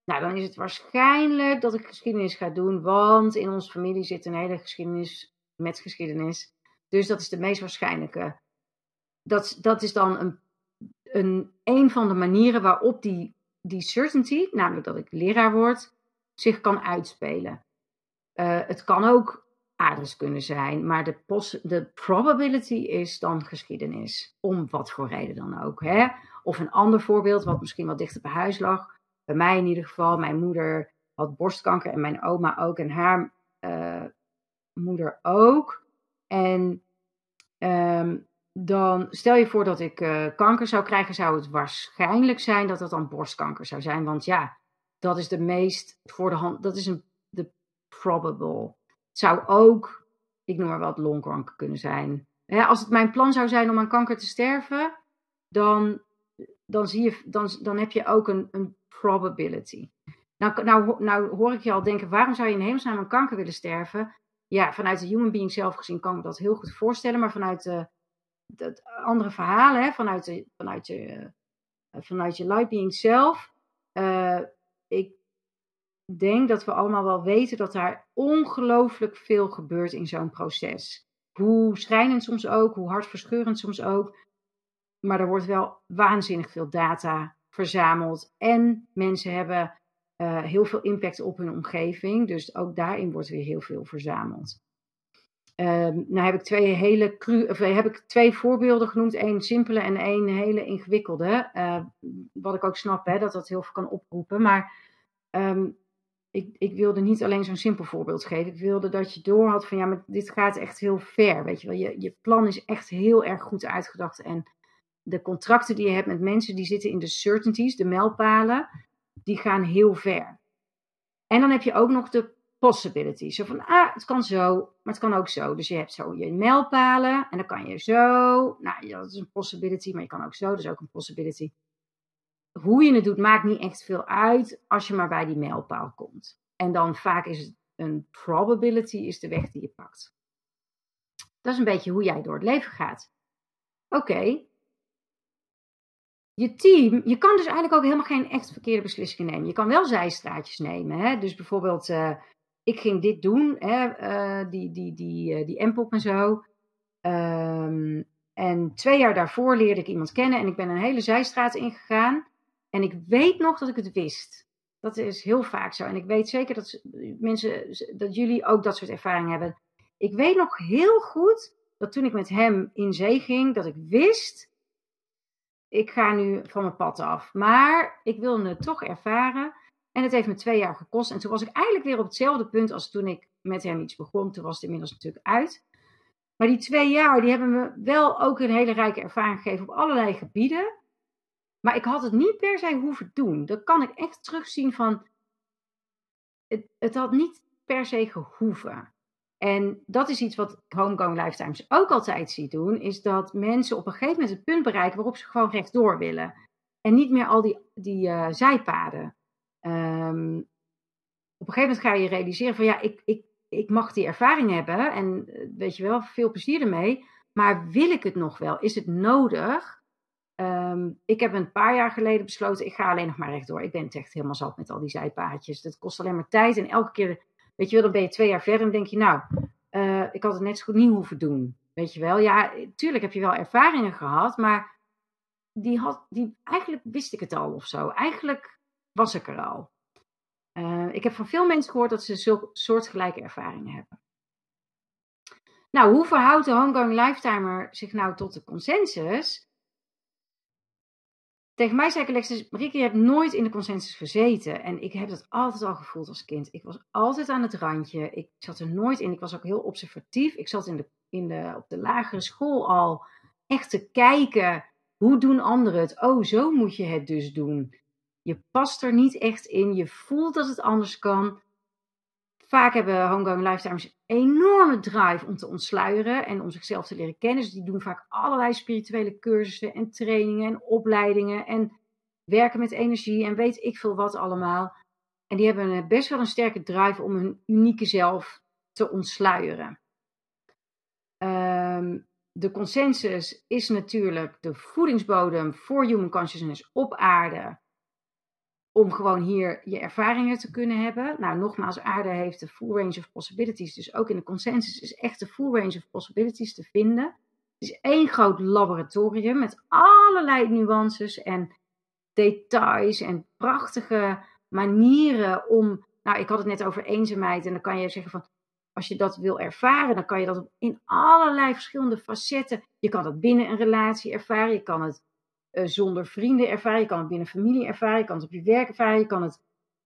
Nou, dan is het waarschijnlijk dat ik geschiedenis ga doen, want in onze familie zit een hele geschiedenis met geschiedenis. Dus dat is de meest waarschijnlijke. Dat, dat is dan een, een, een van de manieren waarop die, die certainty, namelijk dat ik leraar word, zich kan uitspelen. Uh, het kan ook kunnen zijn, maar de, de probability is dan geschiedenis. Om wat voor reden dan ook. Hè? Of een ander voorbeeld, wat misschien wat dichter bij huis lag. Bij mij in ieder geval, mijn moeder had borstkanker en mijn oma ook en haar uh, moeder ook. En um, dan stel je voor dat ik uh, kanker zou krijgen, zou het waarschijnlijk zijn dat het dan borstkanker zou zijn. Want ja, dat is de meest voor de hand, dat is een, probable. Het zou ook, ik noem maar wat, longkanker kunnen zijn. als het mijn plan zou zijn om aan kanker te sterven, dan, dan, zie je, dan, dan heb je ook een, een probability. Nou, nou, nou hoor ik je al denken, waarom zou je in hemelsnaam aan kanker willen sterven? ja, vanuit de human being zelf gezien kan ik dat heel goed voorstellen. Maar vanuit de, de andere verhalen, hè, vanuit, de, vanuit, je, uh, vanuit je light being zelf. Uh, ik denk dat we allemaal wel weten dat daar ongelooflijk veel gebeurt in zo'n proces. Hoe schrijnend soms ook, hoe hartverscheurend soms ook. Maar er wordt wel waanzinnig veel data verzameld. En mensen hebben uh, heel veel impact op hun omgeving. Dus ook daarin wordt weer heel veel verzameld. Um, nou heb ik twee hele cru of heb ik twee voorbeelden genoemd. één simpele en één hele ingewikkelde. Uh, wat ik ook snap, hè, dat dat heel veel kan oproepen. Maar um, ik, ik, wilde niet alleen zo'n simpel voorbeeld geven. Ik wilde dat je door had van ja, maar dit gaat echt heel ver. Weet je wel, je, je plan is echt heel erg goed uitgedacht. En de contracten die je hebt met mensen, die zitten in de certainties, de mijlpalen die gaan heel ver. En dan heb je ook nog de possibilities. Zo van, ah, het kan zo, maar het kan ook zo. Dus je hebt zo je mijlpalen en dan kan je zo. Nou, dat is een possibility, maar je kan ook zo, dat is ook een possibility. Hoe je het doet, maakt niet echt veel uit als je maar bij die mijlpaal komt. En dan vaak is het een probability, is de weg die je pakt. Dat is een beetje hoe jij door het leven gaat. Oké, je team, je kan dus eigenlijk ook helemaal geen echt verkeerde beslissingen nemen. Je kan wel zijstraatjes nemen. Hè? Dus bijvoorbeeld, uh, ik ging dit doen, hè? Uh, die, die, die, uh, die en zo. Um, en twee jaar daarvoor leerde ik iemand kennen en ik ben een hele zijstraat ingegaan. En ik weet nog dat ik het wist. Dat is heel vaak zo. En ik weet zeker dat mensen, dat jullie ook dat soort ervaring hebben. Ik weet nog heel goed dat toen ik met hem in zee ging, dat ik wist, ik ga nu van mijn pad af. Maar ik wilde het toch ervaren. En het heeft me twee jaar gekost. En toen was ik eigenlijk weer op hetzelfde punt als toen ik met hem iets begon. Toen was het inmiddels natuurlijk uit. Maar die twee jaar, die hebben me wel ook een hele rijke ervaring gegeven op allerlei gebieden. Maar ik had het niet per se hoeven doen. Dat kan ik echt terugzien van. Het, het had niet per se gehoeven. En dat is iets wat Homegoing Lifetimes ook altijd ziet doen, is dat mensen op een gegeven moment het punt bereiken waarop ze gewoon rechtdoor willen. En niet meer al die, die uh, zijpaden. Um, op een gegeven moment ga je realiseren van ja, ik, ik, ik mag die ervaring hebben en eh, weet je wel, veel plezier ermee. Maar wil ik het nog wel? Is het nodig? Um, ik heb een paar jaar geleden besloten, ik ga alleen nog maar rechtdoor. Ik ben het echt helemaal zat met al die zijpaadjes. Dat kost alleen maar tijd en elke keer Weet je wel, dan ben je twee jaar verder en denk je, nou, uh, ik had het net zo goed niet hoeven doen. Weet je wel, ja, tuurlijk heb je wel ervaringen gehad, maar die had, die, eigenlijk wist ik het al of zo. Eigenlijk was ik er al. Uh, ik heb van veel mensen gehoord dat ze zulke soortgelijke ervaringen hebben. Nou, hoe verhoudt de homegoing lifetimer zich nou tot de consensus? Tegen mij zei Alexis, Marieke, je hebt nooit in de consensus gezeten. En ik heb dat altijd al gevoeld als kind. Ik was altijd aan het randje. Ik zat er nooit in. Ik was ook heel observatief. Ik zat in de, in de, op de lagere school al echt te kijken. Hoe doen anderen het? Oh, zo moet je het dus doen. Je past er niet echt in. Je voelt dat het anders kan. Vaak hebben homegoing lifetimes enorme drive om te ontsluieren en om zichzelf te leren kennen. Dus die doen vaak allerlei spirituele cursussen en trainingen en opleidingen en werken met energie en weet ik veel wat allemaal. En die hebben best wel een sterke drive om hun unieke zelf te ontsluieren. Um, de consensus is natuurlijk de voedingsbodem voor human consciousness op aarde om gewoon hier je ervaringen te kunnen hebben. Nou, nogmaals, aarde heeft de full range of possibilities. Dus ook in de consensus is echt de full range of possibilities te vinden. Het is één groot laboratorium met allerlei nuances en details en prachtige manieren om. Nou, ik had het net over eenzaamheid en dan kan je zeggen van. Als je dat wil ervaren, dan kan je dat in allerlei verschillende facetten. Je kan dat binnen een relatie ervaren. Je kan het uh, zonder vrienden ervaren. Je kan het binnen familie ervaren. Je kan het op je werk ervaren. Je kan het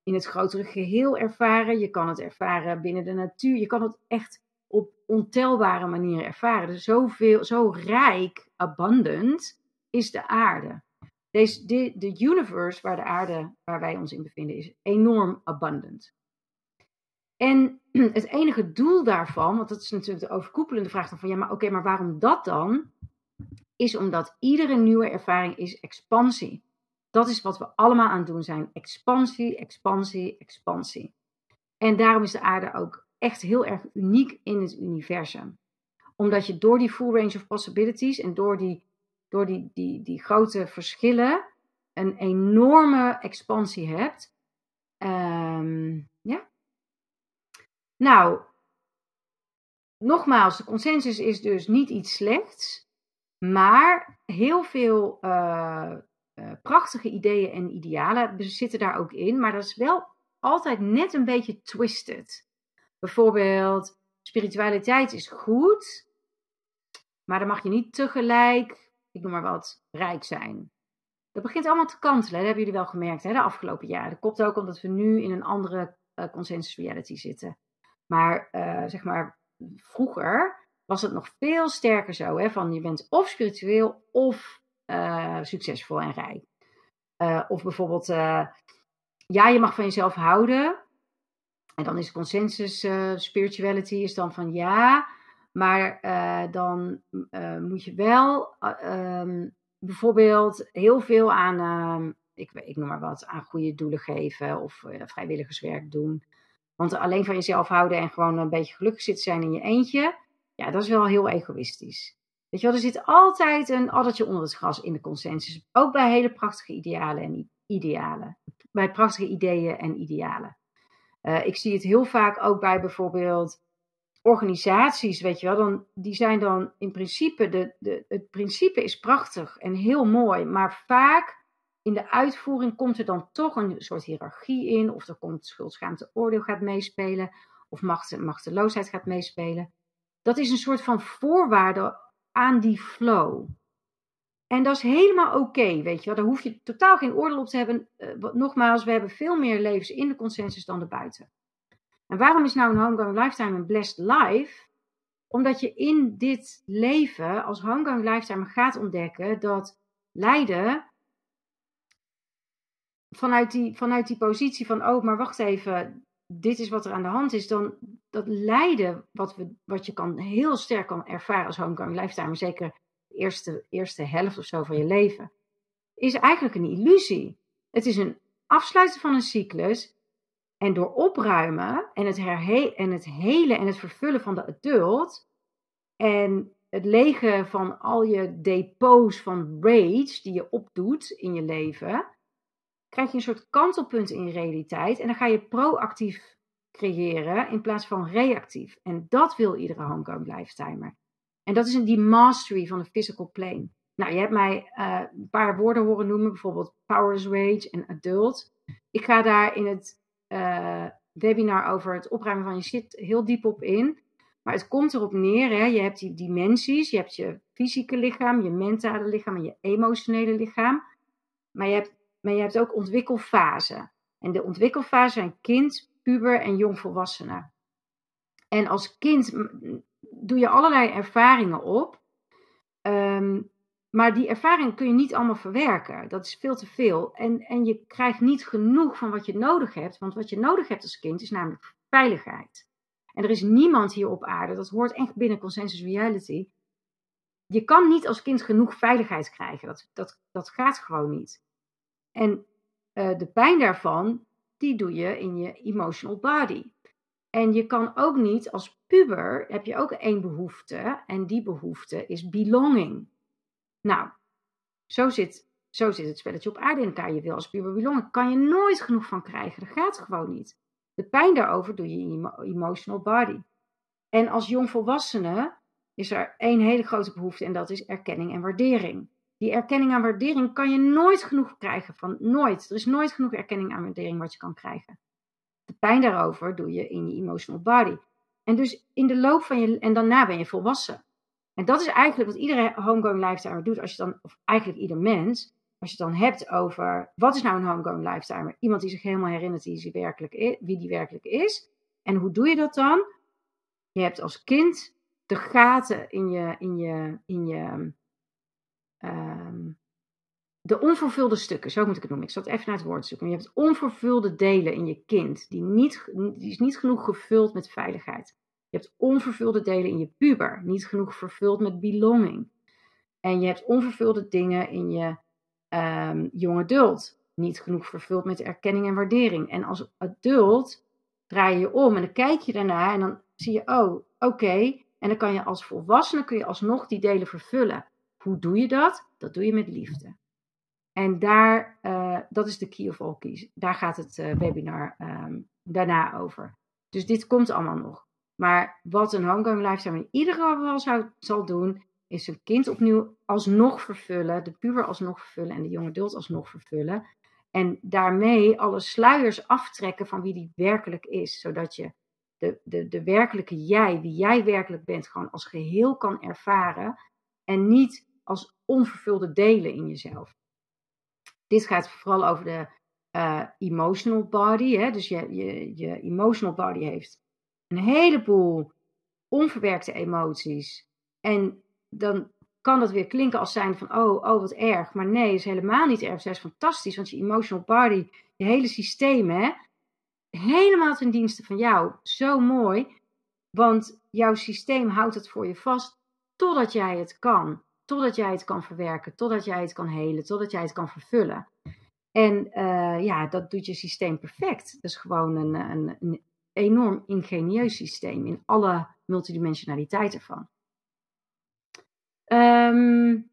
in het grotere geheel ervaren. Je kan het ervaren binnen de natuur. Je kan het echt op ontelbare manieren ervaren. Dus zoveel, zo rijk, abundant is de aarde. Deze, de, de universe waar de aarde, waar wij ons in bevinden, is enorm abundant. En (clears throat) het enige doel daarvan, want dat is natuurlijk de overkoepelende vraag dan van ja, maar oké, maar waarom dat dan? Is omdat iedere nieuwe ervaring is expansie. Dat is wat we allemaal aan het doen zijn. Expansie, expansie, expansie. En daarom is de aarde ook echt heel erg uniek in het universum. Omdat je door die full range of possibilities en door die, door die, die, die grote verschillen een enorme expansie hebt. Um, ja. Nou, nogmaals, de consensus is dus niet iets slechts. Maar heel veel uh, uh, prachtige ideeën en idealen zitten daar ook in. Maar dat is wel altijd net een beetje twisted. Bijvoorbeeld, spiritualiteit is goed. Maar dan mag je niet tegelijk, ik noem maar wat, rijk zijn. Dat begint allemaal te kantelen. Dat hebben jullie wel gemerkt hè, de afgelopen jaren. Dat komt ook omdat we nu in een andere uh, consensus reality zitten. Maar zeg maar, vroeger was het nog veel sterker zo. Hè? Van je bent of spiritueel of uh, succesvol en rijk. Uh, of bijvoorbeeld, uh, ja, je mag van jezelf houden. En dan is consensus spirituality is dan van ja, maar dan moet je wel um, bijvoorbeeld heel veel aan, ehm, ik, ik noem maar wat, aan goede doelen geven of vrijwilligerswerk doen. Want alleen van jezelf houden en gewoon een beetje gelukkig zitten zijn in je eentje, ja, dat is wel heel egoïstisch. Weet je wel, er zit altijd een addertje onder het gras in de consensus. Ook bij hele prachtige idealen en idealen. Bij prachtige ideeën en idealen. Uh, ik zie het heel vaak ook bij bijvoorbeeld organisaties, weet je wel. Dan, die zijn dan in principe, de, de, het principe is prachtig en heel mooi. Maar vaak in de uitvoering komt er dan toch een soort hiërarchie in. Of er komt schuld, schaamte, oordeel gaat meespelen. Of macht, machteloosheid gaat meespelen. Dat is een soort van voorwaarde aan die flow. En dat is helemaal oké, weet je. Daar hoef je totaal geen oordeel op te hebben. Uh, nogmaals, we hebben veel meer levens in de consensus dan erbuiten. En waarom is nou een homegoing lifetime een blessed life? Omdat je in dit leven als homegoing lifetime gaat ontdekken dat lijden vanuit die, vanuit die positie van, oh, maar wacht even, dit is wat er aan de hand is, dan dat lijden, wat, we, wat je kan, heel sterk kan ervaren als homegoing lifetime, zeker de eerste, eerste helft of zo van je leven, is eigenlijk een illusie. Het is een afsluiten van een cyclus. En door opruimen en het, en het helen en het vervullen van de adult en het legen van al je depots van rage die je opdoet in je leven, krijg je een soort kantelpunt in realiteit en dan ga je proactief creëren in plaats van reactief. En dat wil iedere homegrown lifetimer. En dat is die mastery van de physical plane. Nou, je hebt mij uh, een paar woorden horen noemen, bijvoorbeeld Powerless Rage en Adult. Ik ga daar in het uh, webinar over het opruimen van je shit heel diep op in. Maar het komt erop neer, hè, je hebt die dimensies, je hebt je fysieke lichaam, je mentale lichaam en je emotionele lichaam. Maar je hebt, maar je hebt ook ontwikkelfasen. En de ontwikkelfase zijn kind, puber en jongvolwassenen. En als kind doe je allerlei ervaringen op. Um, maar die ervaring kun je niet allemaal verwerken. Dat is veel te veel. En, en je krijgt niet genoeg van wat je nodig hebt. Want wat je nodig hebt als kind is namelijk veiligheid. En er is niemand hier op aarde, dat hoort echt binnen consensus reality. Je kan niet als kind genoeg veiligheid krijgen. Dat, dat, dat gaat gewoon niet. En uh, de pijn daarvan, die doe je in je emotional body. En je kan ook niet als puber, heb je ook één behoefte. En die behoefte is belonging. Nou, zo zit, zo zit het spelletje op aarde in elkaar. Je wil als puber belonging, kan je nooit genoeg van krijgen. Dat gaat gewoon niet. De pijn daarover doe je in je emotional body. En als jongvolwassene is er één hele grote behoefte en dat is erkenning en waardering. Die erkenning en waardering kan je nooit genoeg krijgen van nooit. Er is nooit genoeg erkenning en waardering wat je kan krijgen. De pijn daarover doe je in je emotional body. En dus in de loop van je, en daarna ben je volwassen. En dat is eigenlijk wat iedere homegoing lifetimer doet, als je dan, of eigenlijk ieder mens, als je het dan hebt over wat is nou een homegoing lifetimer? Iemand die zich helemaal herinnert werkelijk is, wie die werkelijk is. En hoe doe je dat dan? Je hebt als kind de gaten in je, in je, in je um, de onvervulde stukken, zo moet ik het noemen. Ik zat even naar het woord zoeken. Je hebt onvervulde delen in je kind, die, niet, die is niet genoeg gevuld met veiligheid. Je hebt onvervulde delen in je puber, niet genoeg vervuld met belonging. En je hebt onvervulde dingen in je um, young adult, niet genoeg vervuld met erkenning en waardering. En als adult draai je om en dan kijk je daarna en dan zie je, oh, oké. En dan kan je als volwassene kun je alsnog die delen vervullen. Hoe doe je dat? Dat doe je met liefde. En daar, uh, dat is de key of all keys. Daar gaat het uh, webinar um, daarna over. Dus dit komt allemaal nog. Maar wat een homegoing lifetime in ieder geval zou, zal doen, is een kind opnieuw alsnog vervullen, de puber alsnog vervullen en de jonge adult alsnog vervullen. En daarmee alle sluiers aftrekken van wie die werkelijk is, zodat je de, de, de werkelijke jij, wie jij werkelijk bent, gewoon als geheel kan ervaren en niet als onvervulde delen in jezelf. Dit gaat vooral over de uh, emotional body. Hè? Dus je, je, je emotional body heeft een heleboel onverwerkte emoties. En dan kan dat weer klinken als zijn van, oh, oh, wat erg. Maar nee, is helemaal niet erg. Het is fantastisch, want je emotional body, je hele systeem, hè, helemaal ten dienste van jou. Zo mooi, want jouw systeem houdt het voor je vast totdat jij het kan. Totdat jij het kan verwerken, totdat jij het kan helen, totdat jij het kan vervullen. En uh, ja, dat doet je systeem perfect. Dat is gewoon een, een, een enorm ingenieus systeem in alle multidimensionaliteit ervan. Um,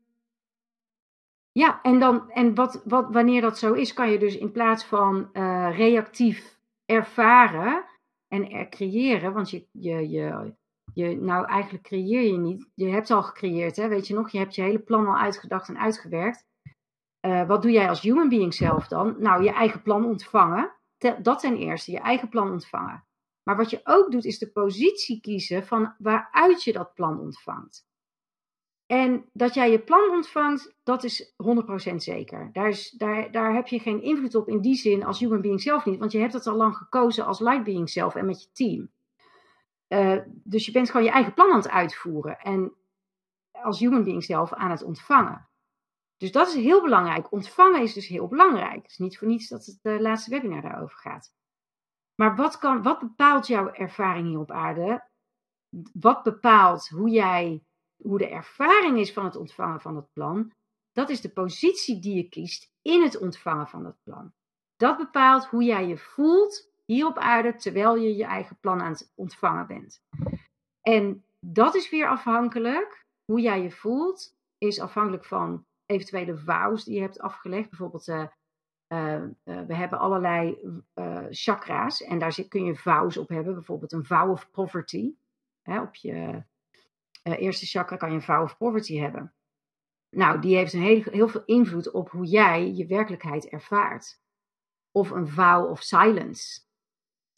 ja, en, dan, en wat, wat, wanneer dat zo is, kan je dus in plaats van uh, reactief ervaren en er creëren, want je, je, je, je, nou eigenlijk creëer je niet, je hebt al gecreëerd, hè, weet je nog, je hebt je hele plan al uitgedacht en uitgewerkt. Uh, wat doe jij als human being zelf dan? Nou, je eigen plan ontvangen. Dat ten eerste, je eigen plan ontvangen. Maar wat je ook doet, is de positie kiezen van waaruit je dat plan ontvangt. En dat jij je plan ontvangt, dat is 100% zeker. Daar, is, daar, daar heb je geen invloed op in die zin als human being zelf niet. Want je hebt het al lang gekozen als light being zelf en met je team. Uh, dus je bent gewoon je eigen plan aan het uitvoeren. En als human being zelf aan het ontvangen. Dus dat is heel belangrijk. Ontvangen is dus heel belangrijk. Het is niet voor niets dat het de laatste webinar daarover gaat. Maar wat, kan, wat bepaalt jouw ervaring hier op aarde? Wat bepaalt hoe jij hoe de ervaring is van het ontvangen van het plan, dat is de positie die je kiest in het ontvangen van het plan. Dat bepaalt hoe jij je voelt hier op aarde terwijl je je eigen plan aan het ontvangen bent. En dat is weer afhankelijk, hoe jij je voelt, is afhankelijk van eventuele vows die je hebt afgelegd. Bijvoorbeeld, uh, uh, we hebben allerlei chakra's en daar kun je vows op hebben. Bijvoorbeeld een vow of poverty hè, op je uh, eerste chakra kan je een vow of poverty hebben. Nou, die heeft een heel, heel veel invloed op hoe jij je werkelijkheid ervaart. Of een vow of silence.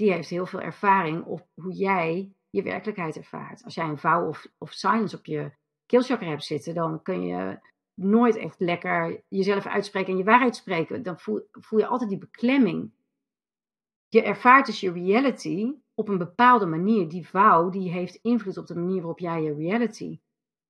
Die heeft heel veel ervaring op hoe jij je werkelijkheid ervaart. Als jij een vow of, of silence op je keelchakra hebt zitten, dan kun je nooit echt lekker jezelf uitspreken en je waarheid spreken. Dan voel, voel je altijd die beklemming. Je ervaart dus je reality op een bepaalde manier. Die vouw die heeft invloed op de manier waarop jij je reality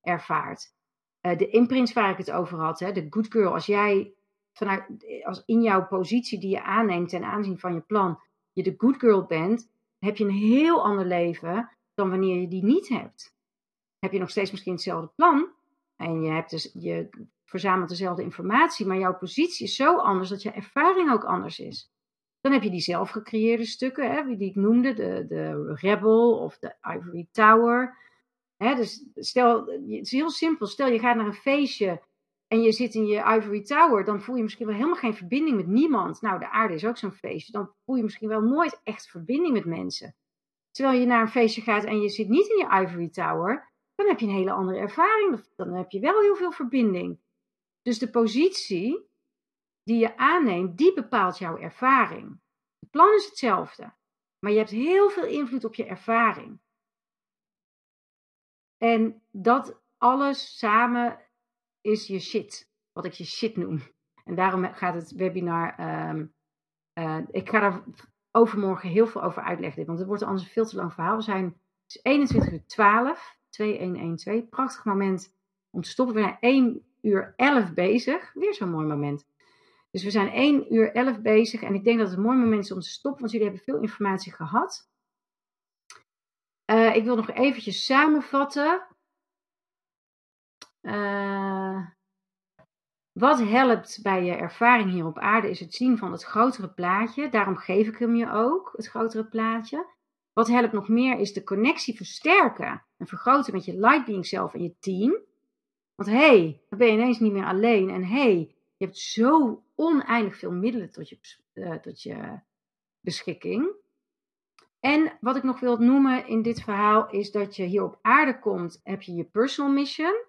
ervaart. Uh, de imprints waar ik het over had, hè, de good girl, als jij vanuit, als in jouw positie die je aanneemt ten aanzien van je plan, je de good girl bent, heb je een heel ander leven dan wanneer je die niet hebt. Heb je nog steeds misschien hetzelfde plan en je, hebt dus, je verzamelt dezelfde informatie, maar jouw positie is zo anders dat je ervaring ook anders is. Dan heb je die zelf gecreëerde stukken, hè, die ik noemde, de, de Rebel of de Ivory Tower. Hè, dus stel, het is heel simpel. Stel je gaat naar een feestje en je zit in je Ivory Tower, dan voel je misschien wel helemaal geen verbinding met niemand. Nou, de aarde is ook zo'n feestje. Dan voel je misschien wel nooit echt verbinding met mensen. Terwijl je naar een feestje gaat en je zit niet in je Ivory Tower, dan heb je een hele andere ervaring. Dan heb je wel heel veel verbinding. Dus de positie die je aanneemt, die bepaalt jouw ervaring. Het plan is hetzelfde, maar je hebt heel veel invloed op je ervaring. En dat alles samen is je shit, wat ik je shit noem. En daarom gaat het webinar, um, uh, ik ga daar overmorgen heel veel over uitleggen, want het wordt anders een veel te lang verhaal. We zijn, het is 21 uur 12, 2112, prachtig moment om te stoppen. We zijn 1 uur 11 bezig, weer zo'n mooi moment. Dus we zijn 1 uur 11 bezig en ik denk dat het een mooi moment is om te stoppen, want jullie hebben veel informatie gehad. Uh, ik wil nog eventjes samenvatten. Uh, wat helpt bij je ervaring hier op aarde is het zien van het grotere plaatje. Daarom geef ik hem je ook, het grotere plaatje. Wat helpt nog meer is de connectie versterken en vergroten met je light being zelf en je team. Want hé, hey, dan ben je ineens niet meer alleen. En hé, hey, je hebt zo oneindig veel middelen tot je, uh, tot je beschikking. En wat ik nog wil noemen in dit verhaal is dat je hier op aarde komt, heb je je personal mission.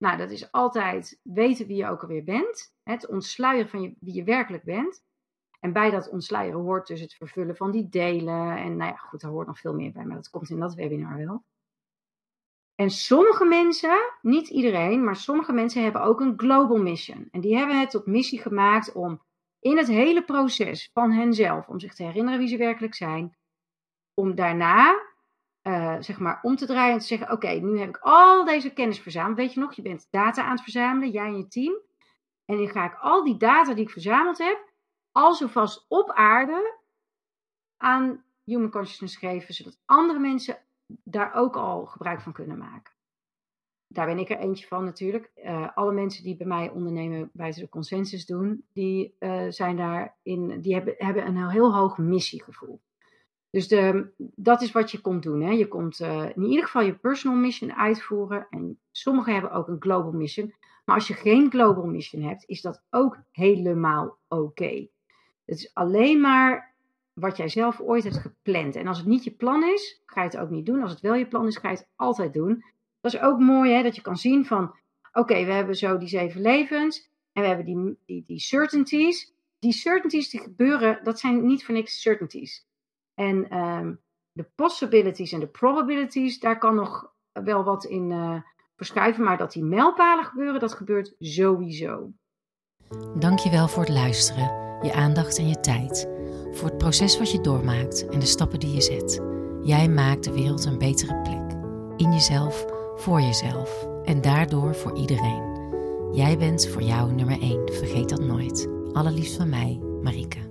Nou, dat is altijd weten wie je ook alweer bent. Het ontsluieren van wie je werkelijk bent. En bij dat ontsluieren hoort dus het vervullen van die delen. En nou ja, goed, daar hoort nog veel meer bij, maar dat komt in dat webinar wel. En sommige mensen, niet iedereen, maar sommige mensen hebben ook een global mission. En die hebben het tot missie gemaakt om in het hele proces van henzelf, om zich te herinneren wie ze werkelijk zijn, om daarna, uh, zeg maar, om te draaien en te zeggen: Oké, nu heb ik al deze kennis verzameld. Weet je nog, je bent data aan het verzamelen, jij en je team. En nu ga ik al die data die ik verzameld heb, alsvast op aarde aan Human Consciousness geven, zodat andere mensen daar ook al gebruik van kunnen maken. Daar ben ik er eentje van natuurlijk. Uh, alle mensen die bij mij ondernemen, bij de consensus doen, die, uh, zijn daarin, die hebben, hebben een heel hoog missiegevoel. Dus dat is wat je komt doen. Hè. Je komt uh, in ieder geval je personal mission uitvoeren. En sommigen hebben ook een global mission. Maar als je geen global mission hebt, is dat ook helemaal oké. Het is alleen maar wat jij zelf ooit hebt gepland. En als het niet je plan is, ga je het ook niet doen. Als het wel je plan is, ga je het altijd doen. Dat is ook mooi, hè, dat je kan zien van, oké, we hebben zo die zeven levens en we hebben die, die, die certainties. Die certainties die gebeuren, dat zijn niet voor niks certainties. En um, de possibilities en de probabilities, daar kan nog wel wat in uh, verschuiven. Maar dat die mijlpalen gebeuren, dat gebeurt sowieso. Dankjewel voor het luisteren, je aandacht en je tijd. Voor het proces wat je doormaakt en de stappen die je zet. Jij maakt de wereld een betere plek. In jezelf, voor jezelf en daardoor voor iedereen. Jij bent voor jou nummer 1, vergeet dat nooit. Allerliefst van mij, Marieke.